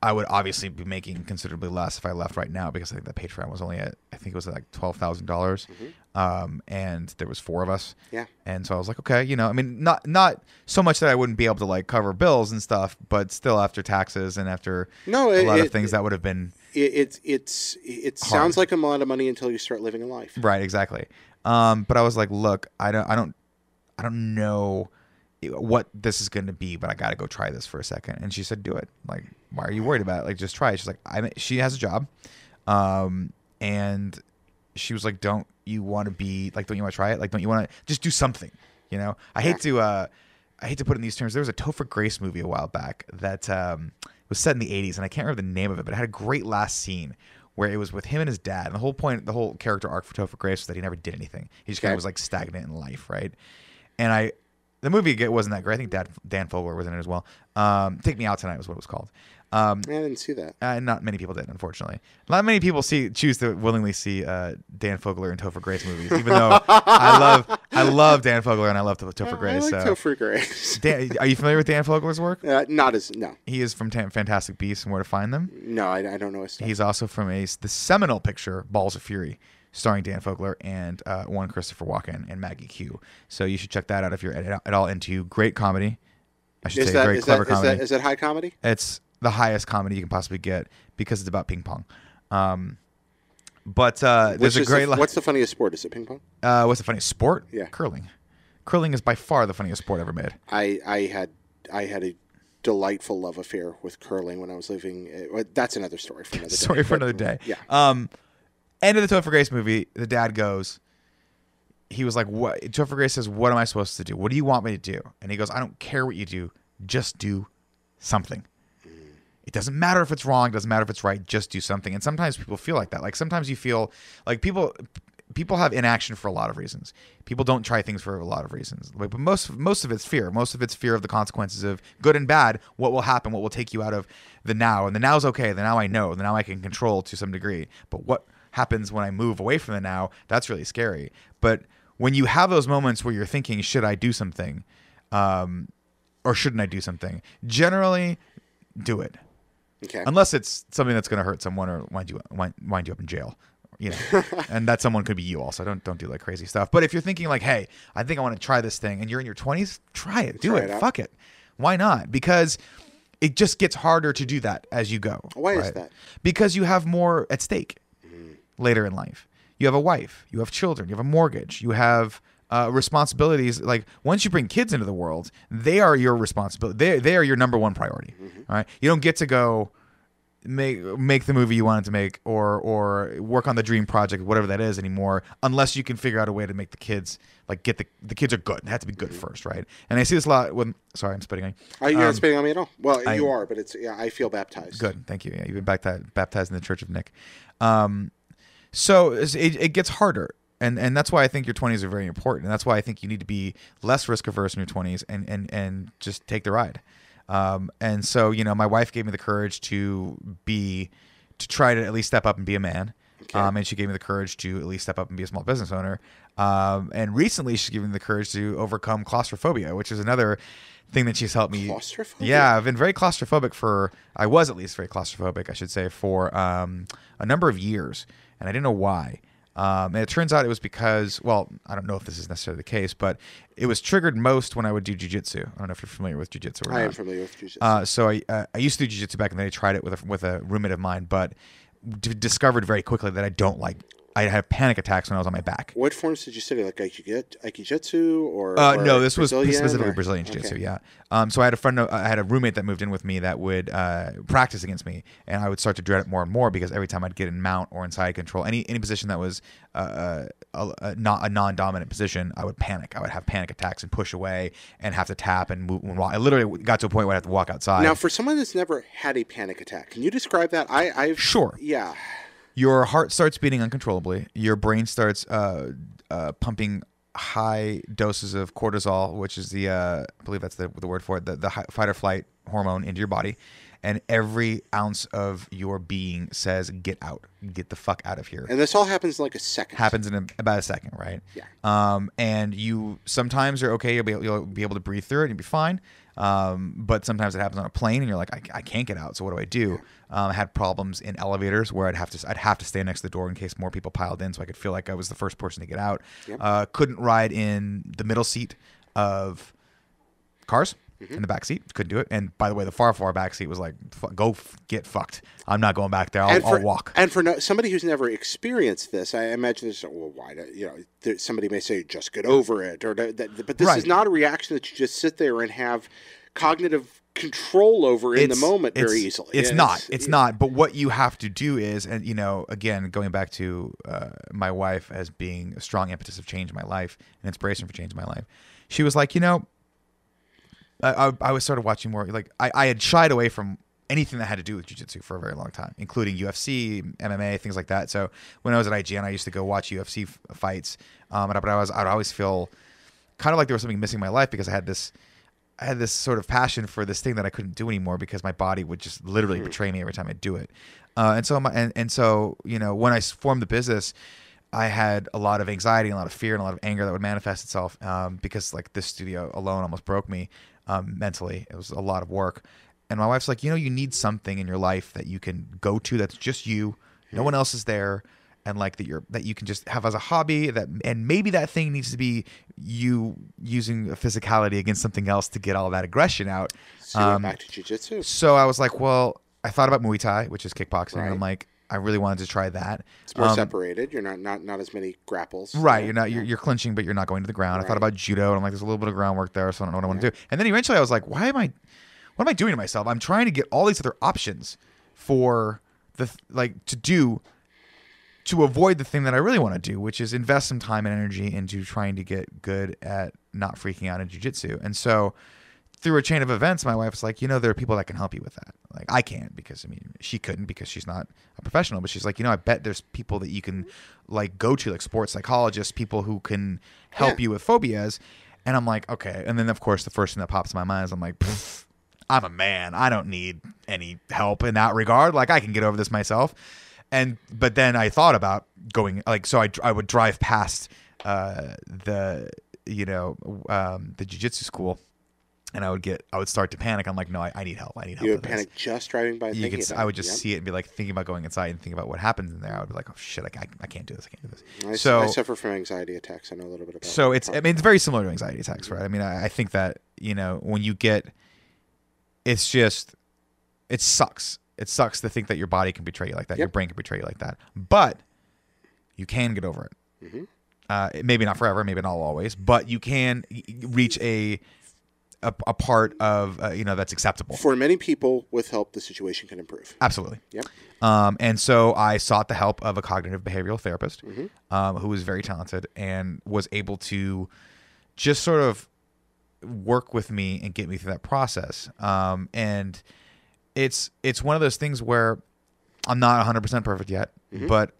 Speaker 2: I would obviously be making considerably less if I left right now because I think that Patreon was only at I think it was like twelve thousand dollars, um, and there was four of us.
Speaker 1: Mm-hmm. Yeah.
Speaker 2: And so I was like, okay, you know, I mean, not not so much that I wouldn't be able to like cover bills and stuff, but still after taxes and after
Speaker 1: No,
Speaker 2: a
Speaker 1: it-
Speaker 2: lot of
Speaker 1: it-
Speaker 2: that would have been
Speaker 1: It, it's it's it sounds like a lot of money until you start living a life.
Speaker 2: Right, exactly. Um, but I was like, look, I don't, I don't, I don't know what this is going to be, but I got to go try this for a second. And she said, do it. Like, why are you worried about it? Like, just try it. She's like, I, she has a job, um, and she was like, don't you want to be like, don't you want to try it? Like, don't you want to just do something? You know, I hate to, uh, I hate to put it in these terms. There was a Topher Grace movie a while back that um, was set in the '80s, and I can't remember the name of it, but it had a great last scene where it was with him and his dad. And the whole point, the whole character arc for Topher Grace was that he never did anything. He just kind of was like stagnant in life, right? And I, the movie wasn't that great. I think Dad, Dan Fogler was in it as well. Um, Take Me Out Tonight was what it was called. Um,
Speaker 1: I didn't see that.
Speaker 2: uh, not many people did, unfortunately. Not many people see choose to willingly see uh, Dan Fogler and Topher Grace movies, even though I love I love Dan Fogler and I love Topher
Speaker 1: I
Speaker 2: Grace.
Speaker 1: like
Speaker 2: so.
Speaker 1: Topher Grace.
Speaker 2: Dan, are you familiar with Dan Fogler's work?
Speaker 1: Uh, not as no,
Speaker 2: He is from Ta- Fantastic Beasts and Where to Find Them.
Speaker 1: no, I, I don't know.
Speaker 2: He's also from a the seminal picture Balls of Fury, starring Dan Fogler and uh, one Christopher Walken and Maggie Q. So you should check that out if you're at, at all into great comedy. I should
Speaker 1: is
Speaker 2: say
Speaker 1: that
Speaker 2: great clever
Speaker 1: that, is
Speaker 2: comedy.
Speaker 1: that is that high comedy?
Speaker 2: it's the highest comedy you can possibly get because it's about ping pong. Um, but uh, there's a great.
Speaker 1: the, what's the funniest sport? Is it ping pong?
Speaker 2: uh, what's the funniest sport?
Speaker 1: Yeah.
Speaker 2: curling. Curling is by far the funniest sport ever made.
Speaker 1: I I had I had a delightful love affair with curling when I was living. Uh, well, that's another story for another day.
Speaker 2: for
Speaker 1: but,
Speaker 2: another day.
Speaker 1: Yeah.
Speaker 2: Um, end of the Topher Grace movie. The dad goes. He was like, "What?" Topher Grace says, "What am I supposed to do? What do you want me to do?" And he goes, "I don't care what you do. Just do something. It doesn't matter if it's wrong. It doesn't matter if it's right. Just do something." And sometimes people feel like that. Like sometimes you feel like people people have inaction for a lot of reasons. People don't try things for a lot of reasons. Like, but most most of it's fear. Most of it's fear of the consequences of good and bad. What will happen? What will take you out of the now? And the now is okay. The now I know. The now I can control to some degree. But what happens when I move away from the now? That's really scary. But when you have those moments where you're thinking, should I do something, um, or shouldn't I do something? Generally, do it
Speaker 1: Okay.
Speaker 2: unless it's something that's going to hurt someone or wind you wind, wind you up in jail you know. And that someone could be you also. Don't don't do like crazy stuff. But if you're thinking like hey i think i want to try this thing and you're in your 20s try it. Do
Speaker 1: Try
Speaker 2: it,
Speaker 1: it
Speaker 2: fuck it. Why not? Because it just gets harder to do that as you go
Speaker 1: Why is that?
Speaker 2: because you have more at stake mm. later in life. You have a wife. You have children. You have a mortgage. You have uh, responsibilities like once you bring kids into the world they are your responsibility they, they are your number one priority all right you don't get to go make make the movie you wanted to make or or work on the dream project whatever that is anymore unless you can figure out a way to make the kids like get the the kids are good they have to be good first right and i see this a lot when sorry i'm spitting on you
Speaker 1: Are you not
Speaker 2: Um,
Speaker 1: spitting on me at all? Well,
Speaker 2: I-
Speaker 1: you are, but it's yeah. I feel baptized.
Speaker 2: Good, thank you. Yeah, you've been baptized, baptized in the Church of Nick. Um, so it, it gets harder, and and that's why I think your twenties are very important, and that's why I think you need to be less risk averse in your twenties and and and just take the ride. Um, and so you know, my wife gave me the courage to be to try to at least step up and be a man. Um, and she gave me the courage to at least step up and be a small business owner. Um, and recently, she's given me the courage to overcome claustrophobia, which is another thing that she's helped me.
Speaker 1: Claustrophobia?
Speaker 2: Yeah, I've been very claustrophobic for. I was at least very claustrophobic, I should say, for um, a number of years, and I didn't know why. Um, and it turns out it was because, well, I don't know if this is necessarily the case, but it was triggered most when I would do jujitsu. I don't know if you're familiar with jujitsu or
Speaker 1: I
Speaker 2: not.
Speaker 1: am familiar with jiu-jitsu.
Speaker 2: Uh, so I uh, I used to do jiu-jitsu back and then I tried it with a, with a roommate of mine, but d- discovered very quickly that I don't like. I had panic attacks when I was on my back.
Speaker 1: what forms did you study? Like aikijitsu or?
Speaker 2: Uh,
Speaker 1: or
Speaker 2: no, this was specifically
Speaker 1: or-
Speaker 2: Brazilian jiu-jitsu.
Speaker 1: Okay.
Speaker 2: Yeah. Um, so I had a friend, I had a roommate that moved in with me that would uh, practice against me, and I would start to dread it more and more because every time I'd get in mount or in side control, any any position that was uh, a, a, not a non-dominant position, I would panic. I would have panic attacks and push away and have to tap and move. And walk. I literally got to a point where I had to walk outside.
Speaker 1: Now, for someone that's never had a panic attack, can you describe that? I, I've
Speaker 2: Sure.
Speaker 1: Yeah.
Speaker 2: Your heart starts beating uncontrollably. Your brain starts uh, uh, pumping high doses of cortisol, which is the uh, I believe that's the, the word for it, the, the hi- fight or flight hormone into your body, and every ounce of your being says, "Get out, get the fuck out of here."
Speaker 1: And this all happens in like a second.
Speaker 2: happens in a, about a second, right?
Speaker 1: Yeah.
Speaker 2: Um, and you sometimes are okay. You'll be you'll be able to breathe through it. and You'll be fine. Um, but sometimes it happens on a plane, and you're like, I, I can't get out. So what do I do? Um, I had problems in elevators where I'd have to I'd have to stay next to the door in case more people piled in, so I could feel like I was the first person to get out.
Speaker 1: Yep.
Speaker 2: Uh, couldn't ride in the middle seat of cars.
Speaker 1: Mm-hmm.
Speaker 2: In the back seat, couldn't do it. And by the way, the far far back seat was like, "Fu- "Go f- get fucked." I'm not going back there. I'll,
Speaker 1: and for,
Speaker 2: I'll walk.
Speaker 1: And for no, somebody who's never experienced this, I imagine this. Well, why? do- You know, there, somebody may say, "Just get over it," or that, that- but this is not a reaction that you just sit there and have cognitive control over in the moment very
Speaker 2: it's-
Speaker 1: easily.
Speaker 2: It's not. It's, not. But what you have to do is, and you know, again, going back to uh, my wife as being a strong impetus of change in my life, an inspiration for change in my life. She was like, you know, I, I, I was started watching more. Like, I, I had shied away from anything that had to do with jujitsu for a very long time, including UFC, MMA, things like that. So when I was at IGN, I used to go watch UFC f- fights, um, and I- but I was I'd always feel kind of like there was something missing in my life because I had this I had this sort of passion for this thing that I couldn't do anymore because my body would just literally betray me every time I'd do it. Uh, and so my, and, and so you know when I formed the business, I had a lot of anxiety, and a lot of fear, and a lot of anger that would manifest itself um, because like this studio alone almost broke me um, mentally. It was a lot of work. And my wife's like, you know, you need something in your life that you can go to that's just you. No one else is there and like that you're that you can just have as a hobby that and maybe that thing needs to be you using a physicality against something else to get all that aggression out
Speaker 1: So you went
Speaker 2: Um,
Speaker 1: back to jujitsu.
Speaker 2: so i was like well i thought about muay thai which is kickboxing and i'm
Speaker 1: Right.
Speaker 2: like i really wanted to try that
Speaker 1: It's more
Speaker 2: Um,
Speaker 1: separated. You're not not not as many grapples.
Speaker 2: Right, you're not you're, you're clinching, but you're not going to the ground. I thought about judo, and I'm like, there's a little bit of groundwork there, so I don't know what I want to do. And then eventually, I was like, why am I, what am I doing to myself? I'm trying to get all these other options for the like to do to avoid the thing that I really want to do, which is invest some time and energy into trying to get good at not freaking out in jujitsu. And so through a chain of events, my wife's like, you know, there are people that can help you with that. Like I can't because I mean she couldn't because she's not a professional, but she's like, you know, I bet there's people that you can like go to, like sports psychologists, people who can help
Speaker 1: Yeah.
Speaker 2: you with phobias. And I'm like, okay. And then of course the first thing that pops in my mind is I'm like, I'm a man. I don't need any help in that regard. Like I can get over this myself. And but then I thought about going like so I I would drive past uh the you know um the jiu-jitsu school and I would get I would start to panic. I'm like, no, I, I need help. I need help.
Speaker 1: You would
Speaker 2: this.
Speaker 1: panic just driving by.
Speaker 2: You could, I would just
Speaker 1: Yep.
Speaker 2: see it and be like thinking about going inside and think about what happens in there. I would be like, oh shit, I, I, I can't do this. I can't do this.
Speaker 1: I,
Speaker 2: so
Speaker 1: I suffer from anxiety attacks. I know a little bit about.
Speaker 2: so it's I mean it's very similar to anxiety attacks, right? I mean I, I think that you know when you get, it's just, it sucks. It sucks to think that your body can betray you like that, your brain can betray you like that, but you can get over it.
Speaker 1: Mhm.
Speaker 2: Uh, maybe not forever, maybe not always, but you can reach a a, a part of uh, you know that's acceptable.
Speaker 1: For many people, with help, the situation can improve.
Speaker 2: Absolutely.
Speaker 1: Yep.
Speaker 2: Um, and so I sought the help of a cognitive behavioral therapist um, who was very talented and was able to just sort of work with me and get me through that process. Um, and it's it's one of those things where I'm not 100% perfect yet, but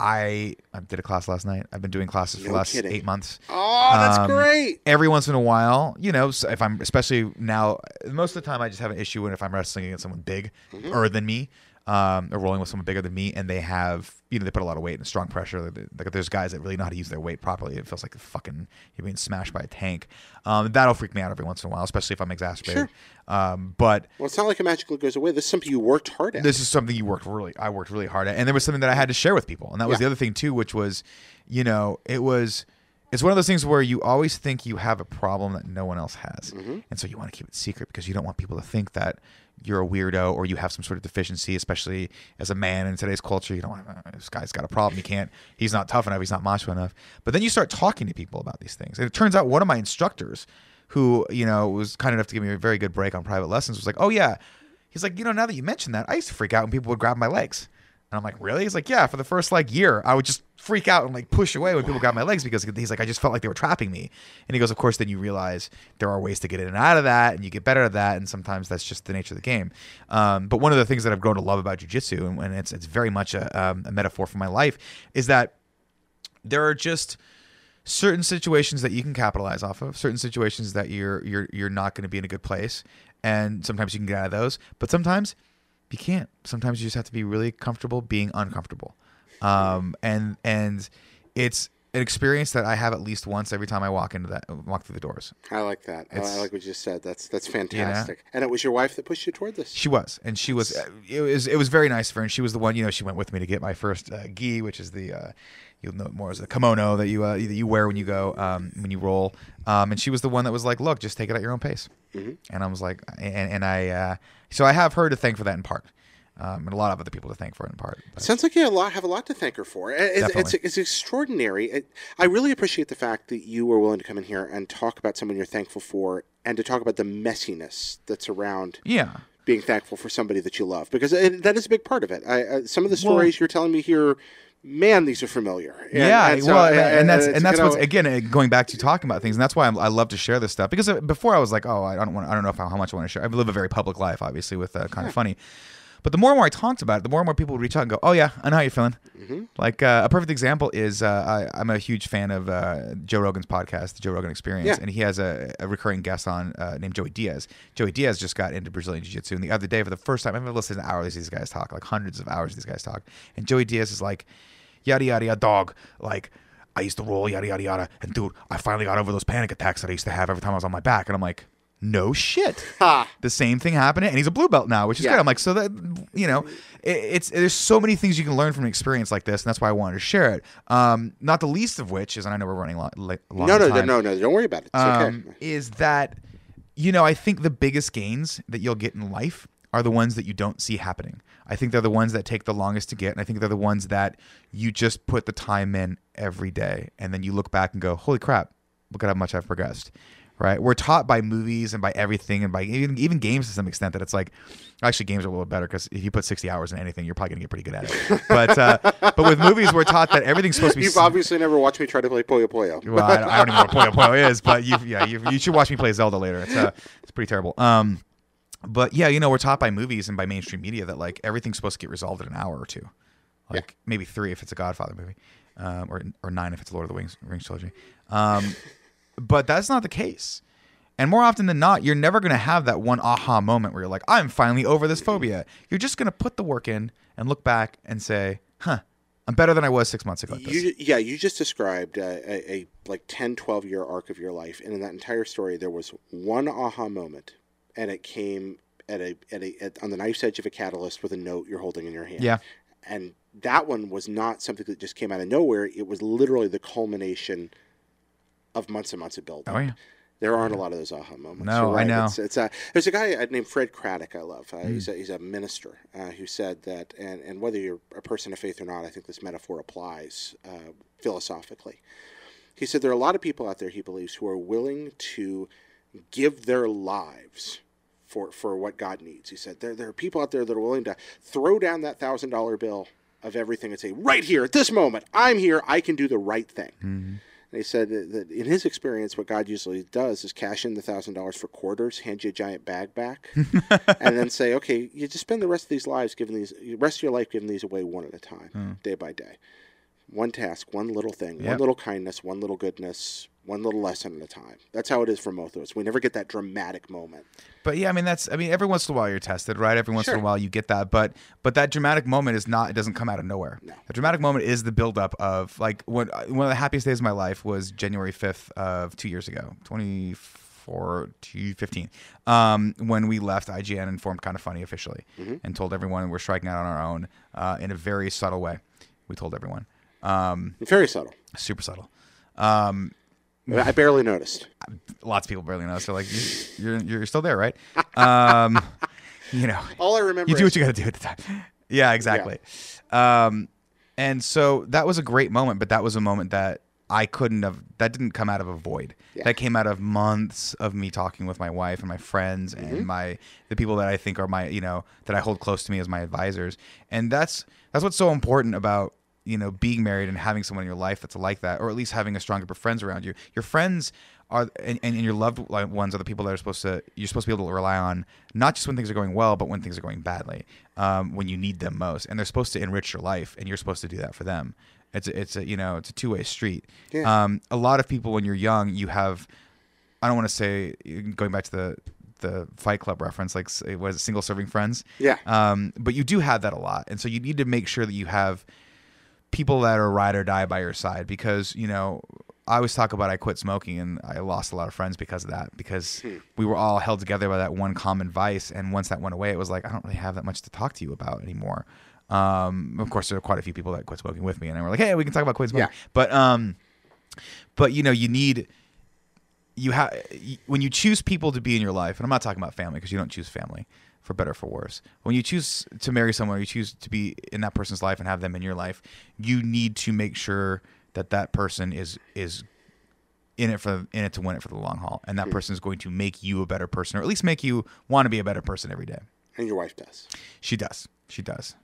Speaker 2: I I did a class last night. I've been doing classes for
Speaker 1: No
Speaker 2: the last
Speaker 1: kidding.
Speaker 2: eight months
Speaker 1: Oh, that's
Speaker 2: Um,
Speaker 1: great.
Speaker 2: every once in a while, you know, if I'm especially now, most of the time I just have an issue when if I'm wrestling against someone big
Speaker 1: Mm-hmm.
Speaker 2: or than me, um, or rolling with someone bigger than me, and they have, you know, they put a lot of weight and strong pressure. Like like, there's guys that really know how to use their weight properly. It feels like fucking you're being smashed by a tank. Um, that'll freak me out every once in a while, especially if I'm exacerbated. Um, but
Speaker 1: Well, it's not like it magically goes away. This is something you worked hard at.
Speaker 2: this is something you worked really I worked really hard at and there was something that I had to share with people and that was
Speaker 1: Yeah.
Speaker 2: the other thing too which was you know it was it's one of those things where you always think you have a problem that no one else has
Speaker 1: Mm-hmm.
Speaker 2: and so you want to keep it secret because you don't want people to think that you're a weirdo or you have some sort of deficiency especially as a man in today's culture you don't want to, this guy's got a problem he can't he's not tough enough he's not macho enough but then you start talking to people about these things and it turns out one of my instructors who you know was kind enough to give me a very good break on private lessons was like oh yeah He's like, you know, now that you mentioned that, I used to freak out when people would grab my legs. And I'm like, really? He's like, yeah. For the first like year, I would just freak out and like push away when people grab my legs because he's like, I just felt like they were trapping me. And he goes, of course, then you realize there are ways to get in and out of that, and you get better at that. And sometimes that's just the nature of the game. Um, but one of the things that I've grown to love about jujitsu, and, and it's it's very much a, um, a metaphor for my life, is that there are just certain situations that you can capitalize off of, certain situations that you're you're you're not going to be in a good place, and sometimes you can get out of those, but sometimes you can't. Sometimes you just have to be really comfortable being uncomfortable, um, and and it's an experience that I have at least once every time I walk into that walk through the doors.
Speaker 1: I like that. I, I like what you just said. That's that's fantastic. And it was your wife that pushed you toward this.
Speaker 2: She was, and she was. uh, It was. It was very nice of her, and she was the one. You know, she went with me to get my first uh, gi, which is the uh, you'll know it more as a kimono that you uh, that you wear when you go um, when you roll. Um, and she was the one that was like, "Look, just take it at your own pace." And I was like, and, and I uh, so I have her to thank for that in part, um, and a lot of other people to thank for it in part. But-
Speaker 1: Sounds like you have a lot, have a lot to thank her for. It's, it's, it's extraordinary. It, I really appreciate the fact that you were willing to come in here and talk about someone you're thankful for and to talk about the messiness that's around
Speaker 2: yeah.
Speaker 1: being thankful for somebody that you love because it, that is a big part of it. I, I, some of the stories you're telling me here, man, these are familiar. And-
Speaker 2: yeah,
Speaker 1: and so-
Speaker 2: well, and, and that's and that's what's
Speaker 1: know,
Speaker 2: again uh, going back to talking about things, and that's why I'm, I love to share this stuff because uh, before I was like, oh, I don't want, I don't know I, how much I want to share. I live a very public life, obviously, with uh, kind of funny. But the more and more I talked about it, the more and more people would reach out and go, "Oh yeah, I know how you're feeling."
Speaker 1: Mm-hmm.
Speaker 2: Like uh, a perfect example is uh, I, I'm a huge fan of uh, Joe Rogan's podcast, the Joe Rogan Experience,
Speaker 1: Yeah.
Speaker 2: and he has a, a recurring guest on uh, named Joey Diaz. Joey Diaz just got into Brazilian Jiu Jitsu, and the other day, for the first time, I've ever listened to hours these guys talk, like hundreds of hours these guys talk, and Joey Diaz is like, "Yada yada yada, dog," like. I used to roll yada yada yada, and dude, I finally got over those panic attacks that I used to have every time I was on my back, and I'm like, no shit.
Speaker 1: Ha.
Speaker 2: The same thing happened, and he's a blue belt now, which is
Speaker 1: Yeah.
Speaker 2: good. I'm like, so that you know, it, it's there's so many things you can learn from an experience like this, and that's why I wanted to share it. Um, not the least of which is, and I know we're running lo- li- long.
Speaker 1: No, no, no, no, no. Don't worry about it. It's
Speaker 2: um,
Speaker 1: okay.
Speaker 2: is that you know I think the biggest gains that you'll get in life are the ones that you don't see happening. I think they're the ones that take the longest to get, and I think they're the ones that you just put the time in every day, and then you look back and go, "Holy crap! Look at how much I've progressed." Right? We're taught by movies and by everything, and by even even games to some extent that it's like, actually, games are a little better because if you put sixty hours in anything, you're probably gonna get pretty good at it. But uh, but with movies, we're taught that everything's supposed to be
Speaker 1: You've obviously never watched me try to play Puyo Puyo.
Speaker 2: well, I, I don't even know what Puyo Puyo is, but you, yeah, you, you should watch me play Zelda later. It's uh, it's pretty terrible. Um, but yeah, you know, we're taught by movies and by mainstream media that like everything's supposed to get resolved in an hour or two, like maybe three if it's a Godfather movie, um, or or nine if it's Lord of the Rings, Rings trilogy. Um, but that's not the case. And more often than not, you're never going to have that one aha moment where you're like, I'm finally over this phobia. You're just going to put the work in and look back and say, huh, I'm better than I was six months ago.
Speaker 1: You, yeah, you just described uh, a, a like 10, 12 year arc of your life, and in that entire story, there was one aha moment, and it came at a at a at, on the knife's edge of a catalyst with a note you're holding in your hand.
Speaker 2: Yeah.
Speaker 1: and that one was not something that just came out of nowhere. It was literally the culmination of months and months of building.
Speaker 2: Oh, yeah.
Speaker 1: There aren't a lot of those aha moments.
Speaker 2: No,
Speaker 1: You're
Speaker 2: I
Speaker 1: right.
Speaker 2: know.
Speaker 1: It's, it's a, there's a guy uh, named Fred Craddock I love. Uh,
Speaker 2: Hmm.
Speaker 1: he's, a, he's a minister uh, who said that, and, and whether you're a person of faith or not, I think this metaphor applies uh, philosophically. He said there are a lot of people out there, he believes, who are willing to give their lives for for what God needs. He said there there are people out there that are willing to throw down that thousand dollar bill of everything and say, right here at this moment, I'm here. I can do the right thing. And he said that, that in his experience, what God usually does is cash in the thousand dollars for quarters, hand you a giant bag back, and then say, "Okay, you just spend the rest of these lives giving these, rest of your life giving these away one at a time, hmm. day by day, one task, one little thing, one little kindness, one little goodness, one little lesson at a time." That's how it is for most of us. We never get that dramatic moment.
Speaker 2: But yeah, I mean that's I mean every once in a while you're tested, right? Every once in a while you get that, but but that dramatic moment is not it doesn't come out of nowhere.
Speaker 1: No.
Speaker 2: The dramatic moment is the buildup of like when one of the happiest days of my life was January 5th of 2 years ago, 24 to 15. Um, when we left IGN and formed kind of funny officially and told everyone we're striking out on our own uh, in a very subtle way. We told everyone. Um,
Speaker 1: Very subtle.
Speaker 2: super subtle. Um,
Speaker 1: I barely noticed.
Speaker 2: lots of people barely know. So like you, you're you're still there, right? Um, you know,
Speaker 1: All I remember
Speaker 2: you do what you got to do at the time. Yeah, exactly. Um, and so that was a great moment, but that was a moment that I couldn't have. That didn't come out of a void.
Speaker 1: Yeah.
Speaker 2: That came out of months of me talking with my wife and my friends
Speaker 1: Mm-hmm.
Speaker 2: and my the people that I think are my you know that I hold close to me as my advisors. And that's that's what's so important about you know being married and having someone in your life that's like that, or at least having a strong group of friends around you. Your friends are and, and your loved ones are the people that are supposed to you're supposed to be able to rely on not just when things are going well but when things are going badly um, when you need them most and they're supposed to enrich your life and you're supposed to do that for them it's a, it's a you know it's a two-way street
Speaker 1: Yeah.
Speaker 2: um, a lot of people when you're young you have i don't want to say going back to the the fight club reference like s- was it single serving friends
Speaker 1: Yeah.
Speaker 2: um, but you do have that a lot and so you need to make sure that you have people that are ride or die by your side because you know I always talk about I quit smoking and I lost a lot of friends because of that because we were all held together by that one common vice and once that went away it was like I don't really have that much to talk to you about anymore. Um, of course there are quite a few people that quit smoking with me and they were like hey we can talk about quit smoking
Speaker 1: Yeah.
Speaker 2: but um but you know you need you have when you choose people to be in your life, and I'm not talking about family because you don't choose family for better or for worse. When you choose to marry someone, or you choose to be in that person's life and have them in your life, you need to make sure that that person is is in it for in it to win it for the long haul, and that hmm. person is going to make you a better person, or at least make you want to be a better person every day.
Speaker 1: And your wife does.
Speaker 2: She does. She does.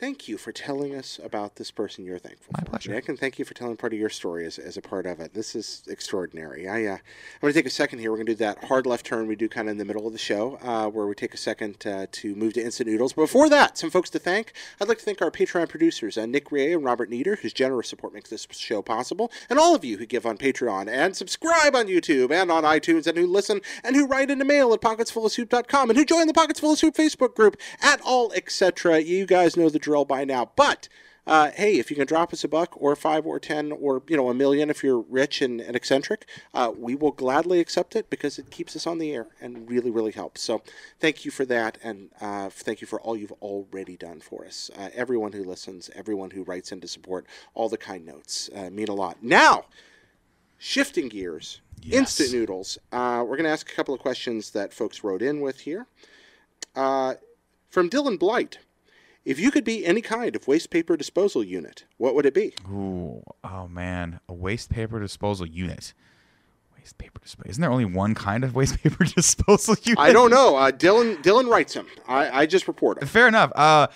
Speaker 1: Thank you for telling us about this person you're thankful
Speaker 2: My
Speaker 1: for.
Speaker 2: pleasure.
Speaker 1: Nick, and thank you for telling part of your story as, as a part of it. This is extraordinary. I, uh, I'm going to take a second here. We're going to do that hard left turn we do kind of in the middle of the show, uh, where we take a second uh, to move to Instant Noodles. But before that, some folks to thank. I'd like to thank our Patreon producers, uh, Nick Rie and Robert Nieder, whose generous support makes this show possible, and all of you who give on Patreon and subscribe on YouTube and on iTunes, and who listen and who write into mail at pocketsfullofsoup.com and who join the Pockets Full of Soup Facebook group at all, etc. You guys know the drill by now. But uh, hey, if you can drop us a buck or five or ten or you know a million if you're rich and, and eccentric, uh, we will gladly accept it because it keeps us on the air and really really helps. So thank you for that and uh, thank you for all you've already done for us. Uh, everyone who listens, everyone who writes in to support, all the kind notes uh, mean a lot. Now, shifting gears,
Speaker 2: Yes.
Speaker 1: instant noodles. Uh, we're going to ask a couple of questions that folks wrote in with here. Uh, from Dylan Blight. If you could be any kind of waste paper disposal unit, what would it be?
Speaker 2: Ooh, oh man, a waste paper disposal unit. Waste paper disposal. Isn't there only one kind of waste paper disposal unit?
Speaker 1: I don't know. Uh, Dylan Dylan writes him. I, I just report him.
Speaker 2: Fair enough. Uh,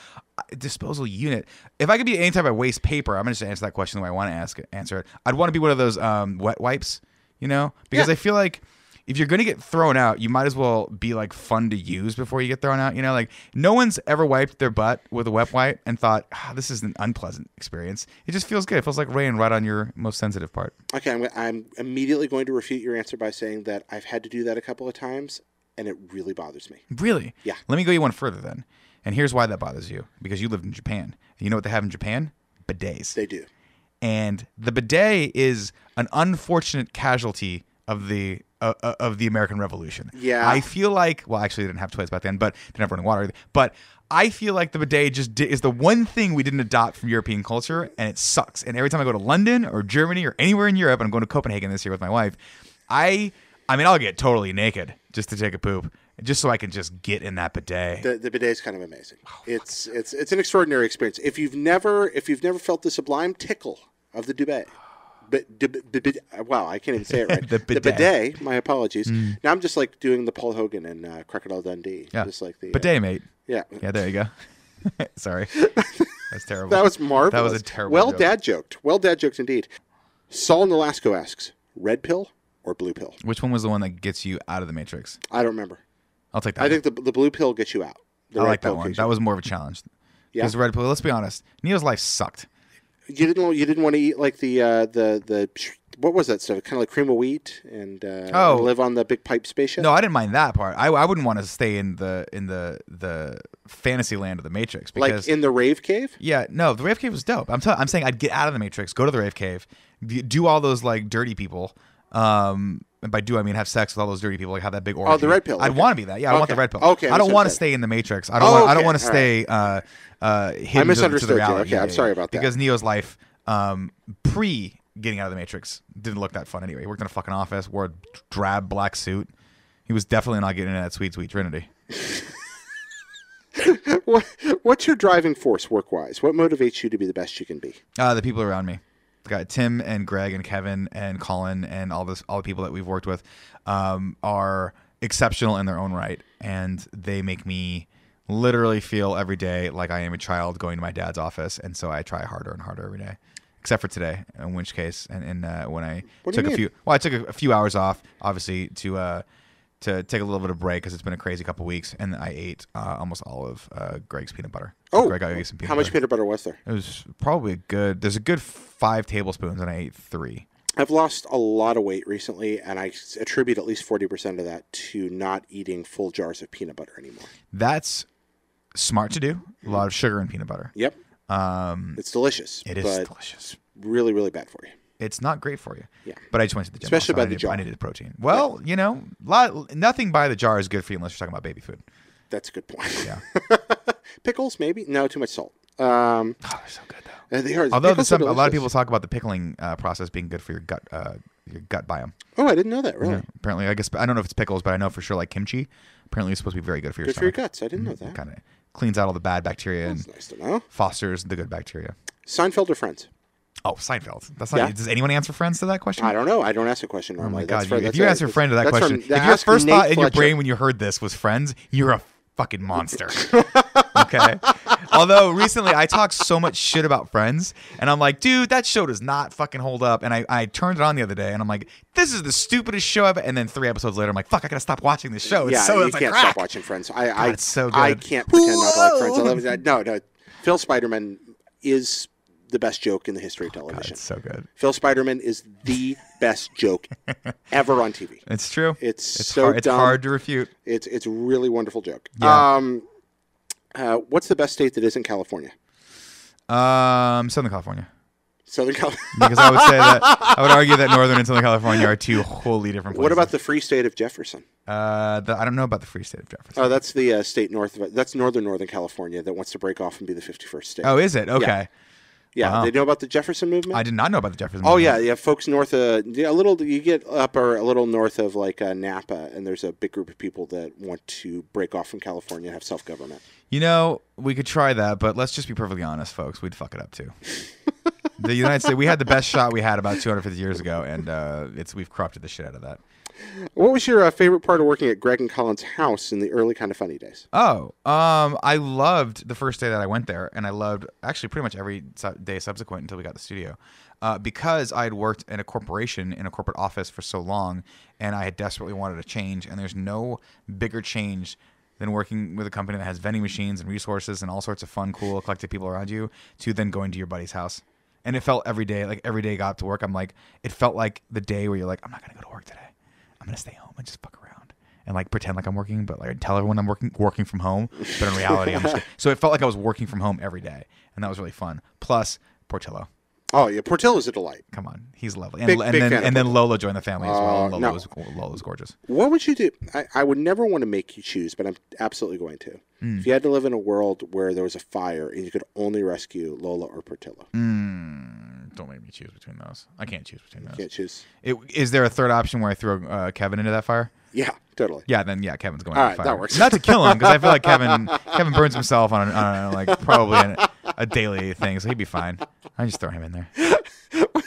Speaker 2: disposal unit. If I could be any type of waste paper, I'm gonna just answer that question the way I want to ask it, answer it. I'd want to be one of those um, wet wipes, you know, because
Speaker 1: Yeah.
Speaker 2: I feel like if you're gonna get thrown out, you might as well be like fun to use before you get thrown out. You know, like no one's ever wiped their butt with a wet wipe and thought, ah, this is an unpleasant experience. It just feels good. It feels like rain right on your most sensitive part.
Speaker 1: Okay, I'm, I'm immediately going to refute your answer by saying that I've had to do that a couple of times, and it really bothers me.
Speaker 2: Really?
Speaker 1: Yeah.
Speaker 2: Let me go you one further then. And here's why that bothers you because you lived in Japan. You know what they have in Japan? Bidets.
Speaker 1: They do.
Speaker 2: and the bidet is an unfortunate casualty of the uh, of the American Revolution.
Speaker 1: Yeah.
Speaker 2: I feel like well, actually, they didn't have toilets back then, but they didn't have running water. Either. But I feel like the bidet just di- is the one thing we didn't adopt from European culture, and it sucks. And every time I go to London or Germany or anywhere in Europe, and I'm going to Copenhagen this year with my wife, I I mean, I'll get totally naked just to take a poop, just so I can just get in that bidet.
Speaker 1: The, the bidet is kind of amazing.
Speaker 2: Oh,
Speaker 1: it's it's it's an extraordinary experience. If you've never if you've never felt the sublime tickle of the bidet, But, d- b- b- wow, I can't even say it right.
Speaker 2: The bidet.
Speaker 1: bidet. My apologies. Now I'm just like doing the Paul Hogan and uh, Crocodile Dundee.
Speaker 2: Yeah.
Speaker 1: Just like the. uh,
Speaker 2: Bidet, mate.
Speaker 1: yeah.
Speaker 2: Yeah, there you go. Sorry, that's terrible.
Speaker 1: That was marvelous.
Speaker 2: That was a terrible
Speaker 1: Well,
Speaker 2: joke.
Speaker 1: dad joked. Well, dad joked indeed. Saul Nolasco asks, red pill or blue pill?
Speaker 2: Which one was the one that gets you out of the matrix?
Speaker 1: I don't remember.
Speaker 2: I'll take that.
Speaker 1: I
Speaker 2: one.
Speaker 1: think the, the blue pill gets you out. The
Speaker 2: I like that one. That was more of a challenge.
Speaker 1: Yeah.
Speaker 2: Because red pill. Let's be honest. Neo's life sucked.
Speaker 1: You didn't. You didn't want to eat like the uh, the the what was that stuff? Kind of like cream of wheat and uh,
Speaker 2: Oh.
Speaker 1: and live on the big pipe spaceship.
Speaker 2: No, I didn't mind that part. I, I wouldn't want to stay in the in the the fantasy land of the Matrix because
Speaker 1: like in the rave cave.
Speaker 2: yeah, no, the Rave Cave was dope. I'm t- I'm saying I'd get out of the Matrix, go to the Rave Cave, do all those like dirty people. Um, and by do I mean have sex with all those dirty people, like have that big orgy.
Speaker 1: Oh, the red pill,
Speaker 2: I'd
Speaker 1: okay.
Speaker 2: want to be that. Yeah, I want the red pill.
Speaker 1: Okay, I
Speaker 2: I don't want to stay in the Matrix. I don't.
Speaker 1: Oh,
Speaker 2: want, I don't want to stay. Uh, uh, hidden to- to,
Speaker 1: misunderstood
Speaker 2: the
Speaker 1: you.
Speaker 2: reality.
Speaker 1: Okay, I'm sorry about that.
Speaker 2: Because Neo's life, um, pre getting out of the Matrix, didn't look that fun anyway. He worked in a fucking office, wore a drab black suit. He was definitely not getting into that sweet, sweet Trinity.
Speaker 1: What, what's your driving force work wise? What motivates you to be the best you can be?
Speaker 2: Uh, the people around me. Guy Tim and Greg and Kevin and Colin and all this all the people that we've worked with um, are exceptional in their own right, and they make me literally feel every day like I am a child going to my dad's office, and so I try harder and harder every day. Except for today, in which case, and, and uh, when I
Speaker 1: What
Speaker 2: took a few, well, I took a, a few hours off, obviously to uh, to take a little bit of break because it's been a crazy couple weeks, and I ate uh, almost all of uh, Greg's peanut butter.
Speaker 1: Oh,
Speaker 2: Greg got me some peanut
Speaker 1: how much
Speaker 2: butter.
Speaker 1: peanut butter was there?
Speaker 2: It was probably a good. There's a good five tablespoons, and I ate three.
Speaker 1: I've lost a lot of weight recently, and I attribute at least forty percent of that to not eating full jars of peanut butter anymore.
Speaker 2: That's smart to do. A lot of sugar and peanut butter.
Speaker 1: Yep,
Speaker 2: Um,
Speaker 1: it's delicious.
Speaker 2: it is delicious.
Speaker 1: really, really bad for you.
Speaker 2: It's not great for you.
Speaker 1: Yeah.
Speaker 2: But I just went to the gym.
Speaker 1: Especially
Speaker 2: also.
Speaker 1: by
Speaker 2: I
Speaker 1: the
Speaker 2: needed,
Speaker 1: jar.
Speaker 2: I needed protein. Well, you know, lot, nothing by the jar is good for you unless you're talking about baby food.
Speaker 1: That's a good point.
Speaker 2: Yeah.
Speaker 1: Pickles, maybe? No, too much salt. Um,
Speaker 2: Oh, they're so good though.
Speaker 1: uh, they are.
Speaker 2: Although
Speaker 1: pickles are
Speaker 2: a lot of people talk about the pickling uh, process being good for your gut, uh, your gut biome.
Speaker 1: Oh, I didn't know that. Really?
Speaker 2: Yeah. Apparently, I guess I don't know if it's pickles, but I know for sure like kimchi. Apparently, it's supposed to be very good for your
Speaker 1: Good for your guts. I didn't know that.
Speaker 2: Kind of cleans out all the bad bacteria and
Speaker 1: nice to know.
Speaker 2: fosters the good bacteria.
Speaker 1: Seinfeld or Friends?
Speaker 2: Oh, Seinfeld. That's not.
Speaker 1: Yeah.
Speaker 2: Does anyone answer Friends to that question?
Speaker 1: I don't know. I don't ask a question
Speaker 2: Oh
Speaker 1: normally.
Speaker 2: my god!
Speaker 1: That's for-
Speaker 2: if you
Speaker 1: a-
Speaker 2: answer friend to that question,
Speaker 1: from-
Speaker 2: if your first
Speaker 1: Nate
Speaker 2: thought in your brain when you heard this was Friends, you're a fucking monster. okay. Although recently I talked so much shit about Friends, and I'm like, dude, that show does not fucking hold up. And I, I turned it on the other day, and I'm like, this is the stupidest show ever. And then three episodes later, I'm like, fuck, I gotta stop watching this show. It's
Speaker 1: yeah,
Speaker 2: so
Speaker 1: you
Speaker 2: it's
Speaker 1: can't stop watching Friends. I, I,
Speaker 2: it's so
Speaker 1: I can't pretend not to like Friends. I
Speaker 2: Whoa.
Speaker 1: love that. No, no. Phil Spiderman is the best joke in the history of
Speaker 2: God,
Speaker 1: television.
Speaker 2: it's so good.
Speaker 1: Phil Spiderman is the best joke ever on TV.
Speaker 2: It's true.
Speaker 1: It's,
Speaker 2: It's
Speaker 1: so
Speaker 2: hard. It's
Speaker 1: dumb.
Speaker 2: hard to refute.
Speaker 1: It's it's a really wonderful joke.
Speaker 2: Yeah.
Speaker 1: Um, uh, what's the best state that isn't California?
Speaker 2: Um, Southern California.
Speaker 1: Southern California.
Speaker 2: Because I would say that I would argue that Northern and Southern California are two wholly different places.
Speaker 1: what about the free state of Jefferson?
Speaker 2: Uh, the, I don't know about the free state of Jefferson.
Speaker 1: Oh, that's the uh, state north of it. That's northern Northern California that wants to break off and be the 51st state.
Speaker 2: oh, is it? Okay.
Speaker 1: yeah.
Speaker 2: Wow.
Speaker 1: They know about the Jefferson movement?
Speaker 2: I did not know about the Jefferson. Movement.
Speaker 1: Oh
Speaker 2: movement.
Speaker 1: yeah, yeah. Folks north of yeah, a little, you get up or a little north of like uh, Napa, and there's a big group of people that want to break off from California and have self government.
Speaker 2: You know, we could try that, but let's just be perfectly honest, folks. We'd fuck it up too. the United States, we had the best shot we had about 250 years ago, and uh, it's we've corrupted the shit out of that.
Speaker 1: What was your uh, favorite part of working at Greg and Colin's house in the early kind of funny days?
Speaker 2: Oh, um, I loved the first day that I went there, and I loved actually pretty much every su- day subsequent until we got the studio, uh, because I had worked in a corporation in a corporate office for so long, and I had desperately wanted a change. And there's no bigger change than working with a company that has vending machines and resources and all sorts of fun, cool, eclectic people around you, to then going to your buddy's house. And it felt every day, like every day I got to work, I'm like, it felt like the day where you're like, I'm not gonna go to work today. I'm gonna stay home and just fuck around and like pretend like I'm working, but like tell everyone I'm working working from home, but in reality I'm just so it felt like I was working from home every day, and that was really fun. Plus Portillo,
Speaker 1: Oh yeah, Portillo's a delight.
Speaker 2: come on, he's lovely, and,
Speaker 1: Big-
Speaker 2: and
Speaker 1: big
Speaker 2: then
Speaker 1: fan
Speaker 2: and then Lola joined the family as well.
Speaker 1: Uh,
Speaker 2: Lola
Speaker 1: no.
Speaker 2: was Lola's gorgeous.
Speaker 1: What would you do? I, I would never want to make you choose, but I'm absolutely going to.
Speaker 2: Hmm.
Speaker 1: If you had to live in a world where there was a fire and you could only rescue Lola or Portillo,
Speaker 2: Mm, don't make me choose between those. I can't choose between those.
Speaker 1: can't choose.
Speaker 2: It, is there a third option where I throw uh, Kevin into that fire?
Speaker 1: Yeah, totally.
Speaker 2: Yeah, then yeah, Kevin's going.
Speaker 1: All right,
Speaker 2: the
Speaker 1: that works.
Speaker 2: Not to kill him because I feel like Kevin Kevin burns himself on, a, on a, like probably a, a daily thing, so he'd be fine. I just throw him in there.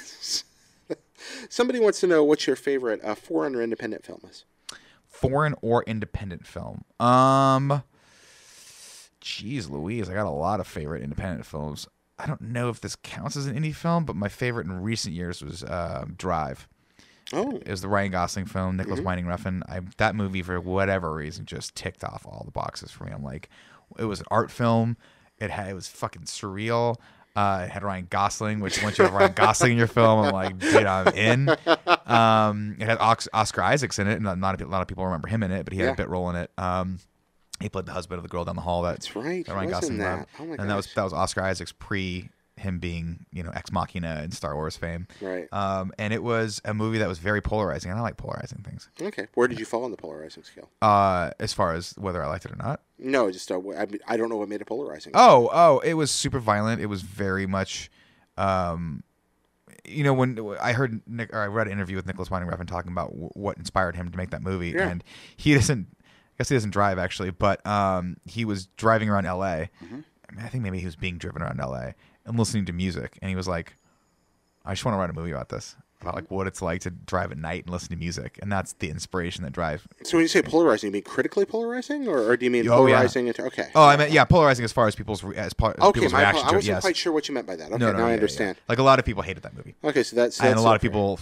Speaker 1: Somebody wants to know what's your favorite uh, foreign or independent film is.
Speaker 2: Foreign or independent film? Um, jeez, Louise, I got a lot of favorite independent films. I don't know if this counts as an indie film, but my favorite in recent years was uh, Drive.
Speaker 1: Oh,
Speaker 2: It was the Ryan Gosling film, Nicholas Winding Refn. I that movie for whatever reason just ticked off all the boxes for me. I'm like, it was an art film. It had it was fucking surreal. Uh, it had Ryan Gosling, which once you have Ryan Gosling in your film, I'm like, dude, I'm in. Um, it had Ox- Oscar Isaacs in it, and not not a lot of people remember him in it, but he had
Speaker 1: Yeah.
Speaker 2: a bit role in it. Um, he played the husband of the girl down the hall. That,
Speaker 1: That's right,
Speaker 2: That Ryan
Speaker 1: he was in
Speaker 2: Gosling
Speaker 1: that. Oh my
Speaker 2: and that was that was Oscar Isaacs pre him being you know ex machina and Star Wars fame.
Speaker 1: right.
Speaker 2: Um, and it was a movie that was very polarizing, and I like polarizing things.
Speaker 1: okay. Where did you fall on the polarizing scale?
Speaker 2: Uh, as far as whether I liked it or not.
Speaker 1: No, just uh, I, I don't know what made it polarizing.
Speaker 2: Oh, oh, it was super violent. It was very much, um, you know, when I heard Nick or I read an interview with Nicholas Winding Refn talking about w- what inspired him to make that movie,
Speaker 1: Yeah.
Speaker 2: and he doesn't. I guess he doesn't drive actually, but um, he was driving around L.A.
Speaker 1: Mm-hmm.
Speaker 2: I, mean, I think maybe he was being driven around L.A. and listening to music, and he was like, "I just want to write a movie about this." About like what it's like to drive at night and listen to music, and that's the inspiration that drives
Speaker 1: So when you say polarizing, you mean critically polarizing, or, or do you mean
Speaker 2: Oh, yeah.
Speaker 1: polarizing into? Okay.
Speaker 2: Oh, I meant yeah, polarizing as far as people's re- as part
Speaker 1: Okay,
Speaker 2: people's
Speaker 1: my,
Speaker 2: reaction
Speaker 1: I
Speaker 2: to it.
Speaker 1: wasn't
Speaker 2: Yes.
Speaker 1: quite sure what you meant by that. Okay,
Speaker 2: no, no,
Speaker 1: now
Speaker 2: yeah,
Speaker 1: I
Speaker 2: yeah,
Speaker 1: understand.
Speaker 2: yeah. Like a lot of people hated that movie,
Speaker 1: Okay, so that's,
Speaker 2: and
Speaker 1: that's
Speaker 2: a lot of people,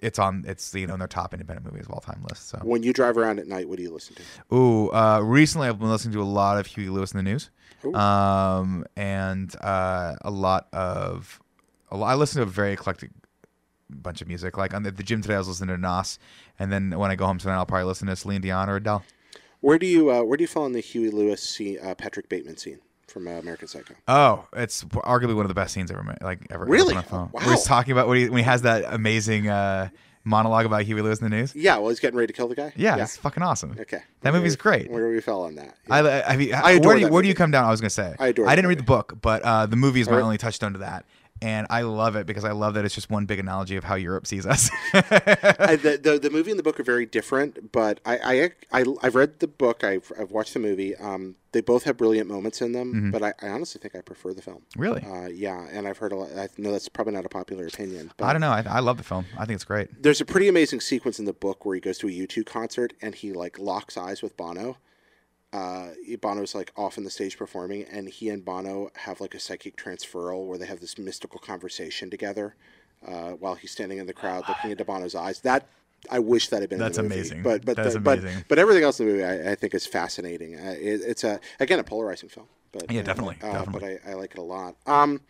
Speaker 2: it's on it's you know in their top independent movies of all time list. So,
Speaker 1: When you drive around at night, what do you listen to?
Speaker 2: ooh, uh, recently I've been listening to a lot of Huey Lewis in the news,
Speaker 1: Ooh.
Speaker 2: um, and uh, a lot of a lot, I listen to a very eclectic bunch of music. Like on the, the gym today, I was listening to Nas, and then when I go home tonight, I'll probably listen to Celine Dion or Adele.
Speaker 1: Where do you uh, where do you fall in the Huey Lewis scene, uh, Patrick Bateman scene from uh, American Psycho?
Speaker 2: Oh, it's arguably one of the best scenes ever made. Like ever. ever
Speaker 1: Really?
Speaker 2: on film.
Speaker 1: Wow.
Speaker 2: Where he's talking about when he when he has that amazing uh, monologue about Huey Lewis in the news.
Speaker 1: Yeah, well, he's getting ready to kill the guy.
Speaker 2: Yeah, it's fucking awesome.
Speaker 1: Okay.
Speaker 2: That movie's
Speaker 1: we-
Speaker 2: great.
Speaker 1: Where do we fall on that?
Speaker 2: I, I mean,
Speaker 1: I adore
Speaker 2: where do you, where do you come down? I was gonna say
Speaker 1: I adore
Speaker 2: I didn't read the book, but uh, the movie is my
Speaker 1: Alright.
Speaker 2: only touchstone to that, and I love it because I love that it's just one big analogy of how Europe sees us.
Speaker 1: I, the, the the movie and the book are very different, but I I, I have read the book. I've I've watched the movie. Um, they both have brilliant moments in them,
Speaker 2: Mm-hmm.
Speaker 1: but I, I honestly think I prefer the film.
Speaker 2: really,
Speaker 1: Uh, yeah, and I've heard a lot. I know that's probably not a popular opinion. But
Speaker 2: I don't know. I, I love the film. I think it's great.
Speaker 1: There's a pretty amazing sequence in the book where he goes to a U2 concert and he like locks eyes with Bono. Uh, Bono's like off on the stage performing, and he and Bono have like a psychic transferal where they have this mystical conversation together uh, while he's standing in the crowd looking into Bono's eyes. That I wish that had been.
Speaker 2: That's amazing.
Speaker 1: But but
Speaker 2: That's
Speaker 1: the- but,
Speaker 2: amazing.
Speaker 1: but everything else in the movie I, I think is fascinating. Uh, it, it's a again a polarizing film. But
Speaker 2: Yeah,
Speaker 1: uh,
Speaker 2: definitely,
Speaker 1: uh,
Speaker 2: definitely.
Speaker 1: But I, I like it a lot. Um,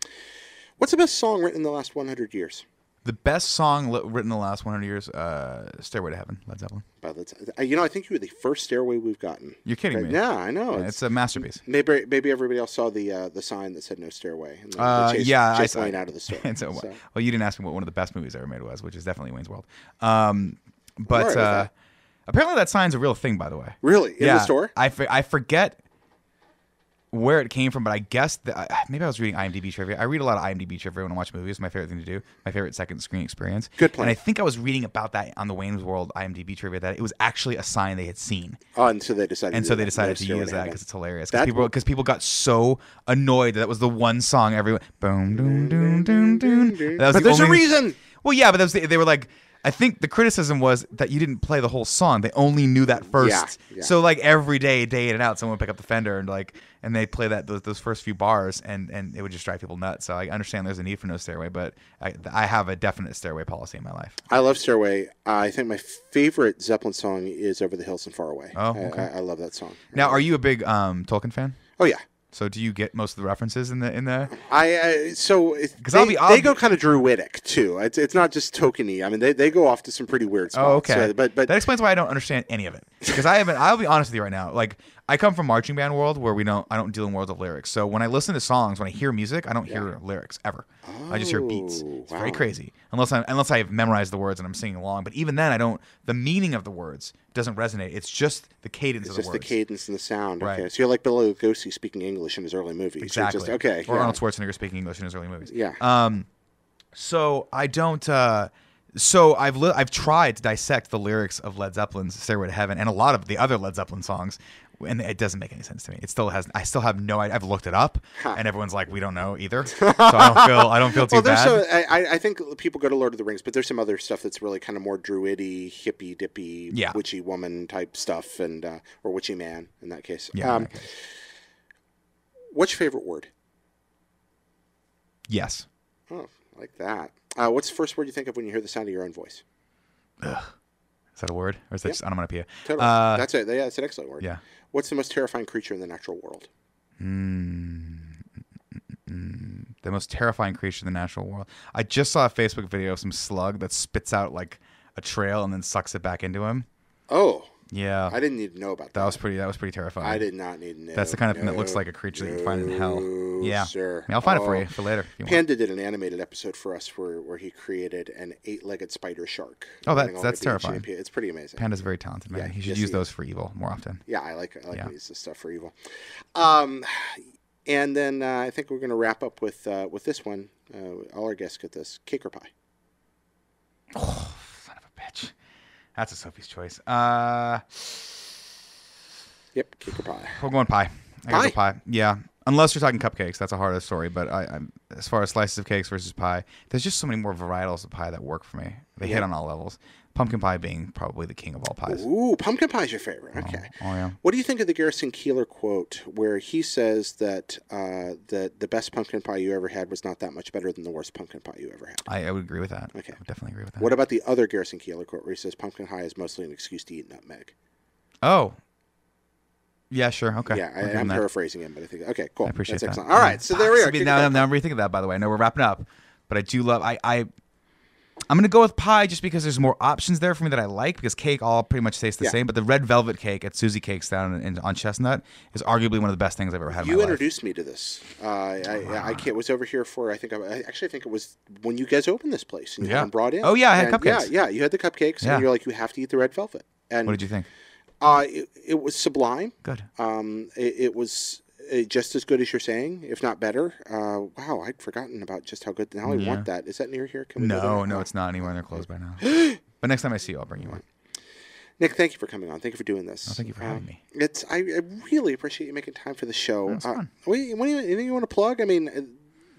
Speaker 1: what's the best song written in the last 100 years?
Speaker 2: The best song li- written in the last 100 years, uh, "Stairway to Heaven," Led Zeppelin.
Speaker 1: By the t- you know, I think you were the first stairway we've gotten.
Speaker 2: You're kidding
Speaker 1: Right?
Speaker 2: me?
Speaker 1: Yeah, I know.
Speaker 2: Yeah, it's a masterpiece.
Speaker 1: maybe maybe everybody else saw the uh, the sign that said no stairway. And they- they
Speaker 2: Uh,
Speaker 1: chased-
Speaker 2: yeah, I saw
Speaker 1: out of the store.
Speaker 2: So,
Speaker 1: So,
Speaker 2: well, you didn't ask me what one of the best movies I ever made was, which is definitely Wayne's World. Um, but
Speaker 1: Right
Speaker 2: uh,
Speaker 1: that.
Speaker 2: apparently that sign's a real thing, by the way.
Speaker 1: Really, in
Speaker 2: yeah,
Speaker 1: the store?
Speaker 2: I, I forget where it came from, but I guess that maybe I was reading IMDb trivia. I read a lot of IMDb trivia when I watch movies. My favorite thing to do. My favorite second screen experience.
Speaker 1: Good plan.
Speaker 2: And I think I was reading about that on the Wayne's World IMDb trivia that it was actually a sign they had seen.
Speaker 1: Oh, and so they decided.
Speaker 2: And
Speaker 1: to
Speaker 2: so they decided to use that because it's hilarious. Because people, cause people got so annoyed that that was the one song everyone. Boom, doom, doom, doom, doom. That was
Speaker 1: But
Speaker 2: the
Speaker 1: there's a reason.
Speaker 2: Well, yeah, but that was the, they were like, I think the criticism was that you didn't play the whole song. They only knew that first.
Speaker 1: Yeah, yeah.
Speaker 2: So like every day, day in and out, someone would pick up the Fender and like, and they play that those, those first few bars, and and it would just drive people nuts. So I understand there's a need for no stairway, but I I have a definite stairway policy in my life.
Speaker 1: I love Stairway. I think my favorite Zeppelin song is "Over the Hills and Far Away."
Speaker 2: Oh, okay.
Speaker 1: I, I love that song.
Speaker 2: Now, are you a big um, Tolkien fan?
Speaker 1: Oh yeah.
Speaker 2: So do you get most of the references in the in the?
Speaker 1: I uh, so
Speaker 2: 'Cause
Speaker 1: they,
Speaker 2: I'll be- I'll
Speaker 1: they go kind of druidic too. It's it's not just tokeny. I mean, they, they go off to some pretty weird spots.
Speaker 2: Oh, okay.
Speaker 1: So- but but
Speaker 2: that explains why I don't understand any of it. Because I haven't. I'll be honest with you right now. Like I come from marching band world where we don't. I don't deal in worlds of lyrics. So when I listen to songs, when I hear music, I don't hear lyrics ever. I just hear beats.
Speaker 1: Oh,
Speaker 2: It's very crazy. Unless I unless I've memorized the words and I'm singing along. But even then, I don't. The meaning of the words doesn't resonate. It's just the cadence
Speaker 1: it's
Speaker 2: of the
Speaker 1: just the cadence and the sound.
Speaker 2: Right.
Speaker 1: Okay, so you're like Bela Lugosi speaking English in his early movies.
Speaker 2: Exactly.
Speaker 1: Just, okay.
Speaker 2: Or
Speaker 1: yeah.
Speaker 2: Arnold Schwarzenegger speaking English in his early movies.
Speaker 1: Yeah.
Speaker 2: Um, so I don't. Uh, so I've li- I've tried to dissect the lyrics of Led Zeppelin's "Stairway to Heaven" and a lot of the other Led Zeppelin songs, and it doesn't make any sense to me. It still has. I still have no. idea. I've looked it up, and everyone's like, "We don't know either." So I don't feel. I don't feel too
Speaker 1: well, there's
Speaker 2: bad.
Speaker 1: some. I, I think people go to Lord of the Rings, but there's some other stuff that's really kind of more druidy, hippy dippy,
Speaker 2: Yeah.
Speaker 1: witchy woman type stuff, and uh, or witchy man in that case.
Speaker 2: yeah.
Speaker 1: Um,
Speaker 2: okay.
Speaker 1: What's your favorite word?
Speaker 2: Yes.
Speaker 1: Oh, I like that. Uh, what's the first word you think of when you hear the sound of your own voice?
Speaker 2: Is that a word, or is that
Speaker 1: Yeah.
Speaker 2: just onomatopoeia?
Speaker 1: Totally.
Speaker 2: Uh,
Speaker 1: That's it. Yeah, it's an excellent word.
Speaker 2: Yeah.
Speaker 1: What's the most terrifying creature in the natural world?
Speaker 2: The most terrifying creature in the natural world. I just saw a Facebook video of some slug that spits out like a trail and then sucks it back into him.
Speaker 1: Oh,
Speaker 2: Yeah.
Speaker 1: I didn't need to know about that.
Speaker 2: that was pretty. That was pretty terrifying.
Speaker 1: I did not need to know.
Speaker 2: That's the kind of thing that looks like a creature that you find in hell.
Speaker 1: no,
Speaker 2: Yeah.
Speaker 1: sir.
Speaker 2: Yeah, I'll find it for
Speaker 1: Oh.
Speaker 2: you for later. You want.
Speaker 1: Panda did an animated episode for us where, where he created an eight-legged spider shark.
Speaker 2: Oh, that's- that's terrifying.
Speaker 1: It's pretty amazing.
Speaker 2: Panda's very talented man.
Speaker 1: Yeah,
Speaker 2: he should
Speaker 1: yes,
Speaker 2: use
Speaker 1: he
Speaker 2: those for evil more often.
Speaker 1: Yeah, I like I like
Speaker 2: Yeah.
Speaker 1: to use this stuff for evil. Um, and then uh, I think we're going to wrap up with uh, with this one. Uh, all our guests get this cake or pie.
Speaker 2: Son of a bitch. That's a Sophie's choice. Uh,
Speaker 1: Yep, cake or pie.
Speaker 2: we're going pie. I gotta go
Speaker 1: Pie?
Speaker 2: pie. Yeah. Unless you're talking cupcakes, that's a harder story. But I, I'm as far as slices of cakes versus pie, there's just so many more varietals of pie that work for me. They hit on all levels. Pumpkin pie being probably the king of all pies.
Speaker 1: Ooh, pumpkin pie is your favorite. Okay.
Speaker 2: Oh yeah.
Speaker 1: What do you think of the Garrison Keillor quote where he says that uh, that the best pumpkin pie you ever had was not that much better than the worst pumpkin pie you ever had?
Speaker 2: I, I would agree with that.
Speaker 1: Okay.
Speaker 2: I would definitely agree with that.
Speaker 1: What about the other Garrison Keillor quote where he says pumpkin pie is mostly an excuse to eat nutmeg?
Speaker 2: Oh. Yeah, sure. Okay.
Speaker 1: Yeah, I, I'm
Speaker 2: that.
Speaker 1: paraphrasing him, but I think okay, cool.
Speaker 2: I appreciate
Speaker 1: That's
Speaker 2: that.
Speaker 1: excellent. All right, so there we are.
Speaker 2: now, now I'm rethinking that. By the way, I know we're wrapping up, but I do love. I, I I'm gonna go with pie just because there's more options there for me that I like. Because cake all pretty much tastes the
Speaker 1: Yeah.
Speaker 2: same, but the red velvet cake at Susie Cakes down in, in- on Chestnut is arguably one of the best things I've ever had. in
Speaker 1: You
Speaker 2: life.
Speaker 1: introduced me to this. Uh, I, I, I was over here for I think I, I actually think it was when you guys opened this place and you
Speaker 2: Yeah.
Speaker 1: brought in.
Speaker 2: Oh, yeah, I had
Speaker 1: And
Speaker 2: cupcakes.
Speaker 1: Yeah, yeah, you had the cupcakes,
Speaker 2: Yeah.
Speaker 1: and you're like, you have to eat the red velvet. And
Speaker 2: What did you think?
Speaker 1: Uh, it, it was sublime.
Speaker 2: Good.
Speaker 1: Um, it, it was just as good as you're saying, if not better. Uh, wow, I'd forgotten about just how good. Now I
Speaker 2: Yeah.
Speaker 1: want that. Is that near here? Can we
Speaker 2: No, no, it's not anywhere. They're closed by now. but next time I see you, I'll bring you one.
Speaker 1: Nick, thank you for coming on. Thank you for doing this.
Speaker 2: Oh, thank you for
Speaker 1: Uh,
Speaker 2: having me.
Speaker 1: It's I, I really appreciate you making time for the show.
Speaker 2: That's
Speaker 1: uh,
Speaker 2: fun.
Speaker 1: You- what do you, anything you want to plug? I mean, uh,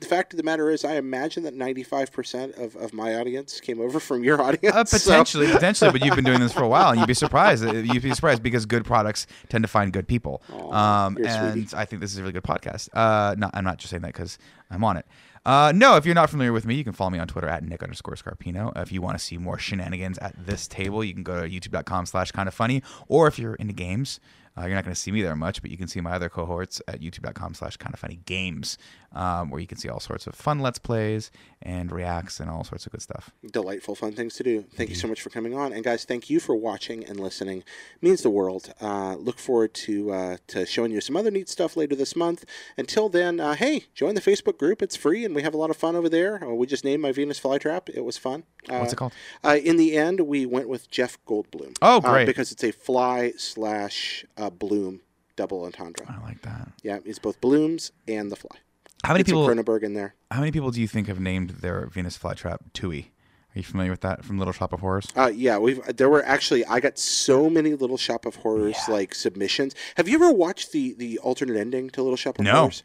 Speaker 1: the fact of the matter is, I imagine that 95% of, of my audience came over from your audience.
Speaker 2: Uh,
Speaker 1: so-
Speaker 2: potentially, potentially, but you've been doing this for a while, and you'd be surprised. Uh, You'd be surprised because good products tend to find good people.
Speaker 1: Aw,
Speaker 2: um, and
Speaker 1: sweetie.
Speaker 2: I think this is a really good podcast. Uh, not, I'm not just saying that because I'm on it. Uh, no, if you're not familiar with me, you can follow me on Twitter at Nick underscore Scarpino. If you want to see more shenanigans at this table, you can go to youtube.com slash kind of funny. Or if you're into games, uh, you're not going to see me there much, but you can see my other cohorts at youtube.com slash kind of funny games, um, where you can see all sorts of fun let's plays and reacts and all sorts of good stuff.
Speaker 1: delightful, fun things to do. Thank you so much for coming on, and guys, thank you for watching and listening. It means the world. Uh, look forward to uh, to showing you some other neat stuff later this month. Until then, uh, hey, join the Facebook group. It's free, and we have a lot of fun over there. Uh, we just named my Venus flytrap. It was fun. Uh,
Speaker 2: What's it called?
Speaker 1: Uh, in the end, we went with Jeff Goldblum.
Speaker 2: Oh, great.
Speaker 1: because it's a fly slash uh, bloom double entendre.
Speaker 2: I like that.
Speaker 1: Yeah, it's both blooms and the fly.
Speaker 2: How many
Speaker 1: Get
Speaker 2: people?
Speaker 1: Cronenberg in there.
Speaker 2: How many people do you think have named their Venus flytrap Tui? Are you familiar with that from Little Shop of Horrors?
Speaker 1: Uh, yeah, we've there were actually I got so many Little Shop of Horrors like submissions. Have you ever watched the the alternate ending to Little Shop of
Speaker 2: No.
Speaker 1: Horrors?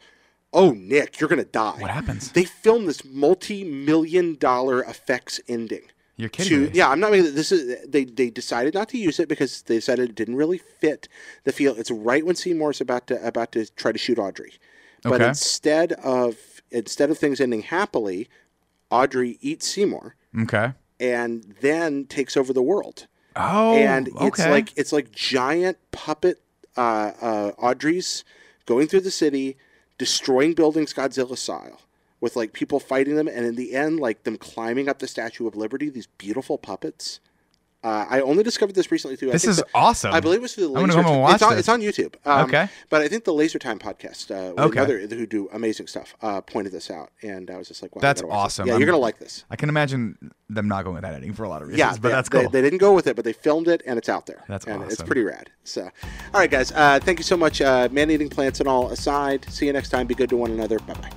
Speaker 1: Oh, Nick, you're gonna die.
Speaker 2: What happens?
Speaker 1: They filmed this multi-million dollar effects ending.
Speaker 2: You're kidding
Speaker 1: To,
Speaker 2: me.
Speaker 1: yeah, I'm not making this is they they decided not to use it because they decided it didn't really fit the feel. It's right when Seymour's about to about to try to shoot Audrey, but
Speaker 2: Okay.
Speaker 1: instead of instead of things ending happily, Audrey eats Seymour
Speaker 2: Okay.
Speaker 1: and then takes over the world
Speaker 2: Oh,
Speaker 1: and it's
Speaker 2: okay.
Speaker 1: like it's like giant puppet uh, uh, Audrey's going through the city, destroying buildings Godzilla style, with like people fighting them, and in the end, like them climbing up the Statue of Liberty. These beautiful puppets. Uh, I only discovered this recently too. I
Speaker 2: This is
Speaker 1: the-
Speaker 2: awesome.
Speaker 1: I believe it was through the
Speaker 2: I'm
Speaker 1: Laser.
Speaker 2: gonna come and watch
Speaker 1: it's, on,
Speaker 2: this.
Speaker 1: it's on YouTube. Um,
Speaker 2: Okay.
Speaker 1: but I think the Laser Time podcast, uh,
Speaker 2: Okay.
Speaker 1: another who do amazing stuff, uh, pointed this out, and I was just like, "Wow,
Speaker 2: That's
Speaker 1: watch this.
Speaker 2: awesome.
Speaker 1: Yeah,
Speaker 2: I'm-
Speaker 1: you're gonna like this.
Speaker 2: I can imagine them not going with that ending for a lot of reasons.
Speaker 1: Yeah,
Speaker 2: but
Speaker 1: they-
Speaker 2: that's
Speaker 1: they-
Speaker 2: cool.
Speaker 1: They, didn't go with it, but they filmed it and it's out there.
Speaker 2: That's
Speaker 1: and It's pretty rad. So, all right, guys. Uh, thank you so much. Uh, Man eating plants and all aside. See you next time. Be good to one another. Bye bye.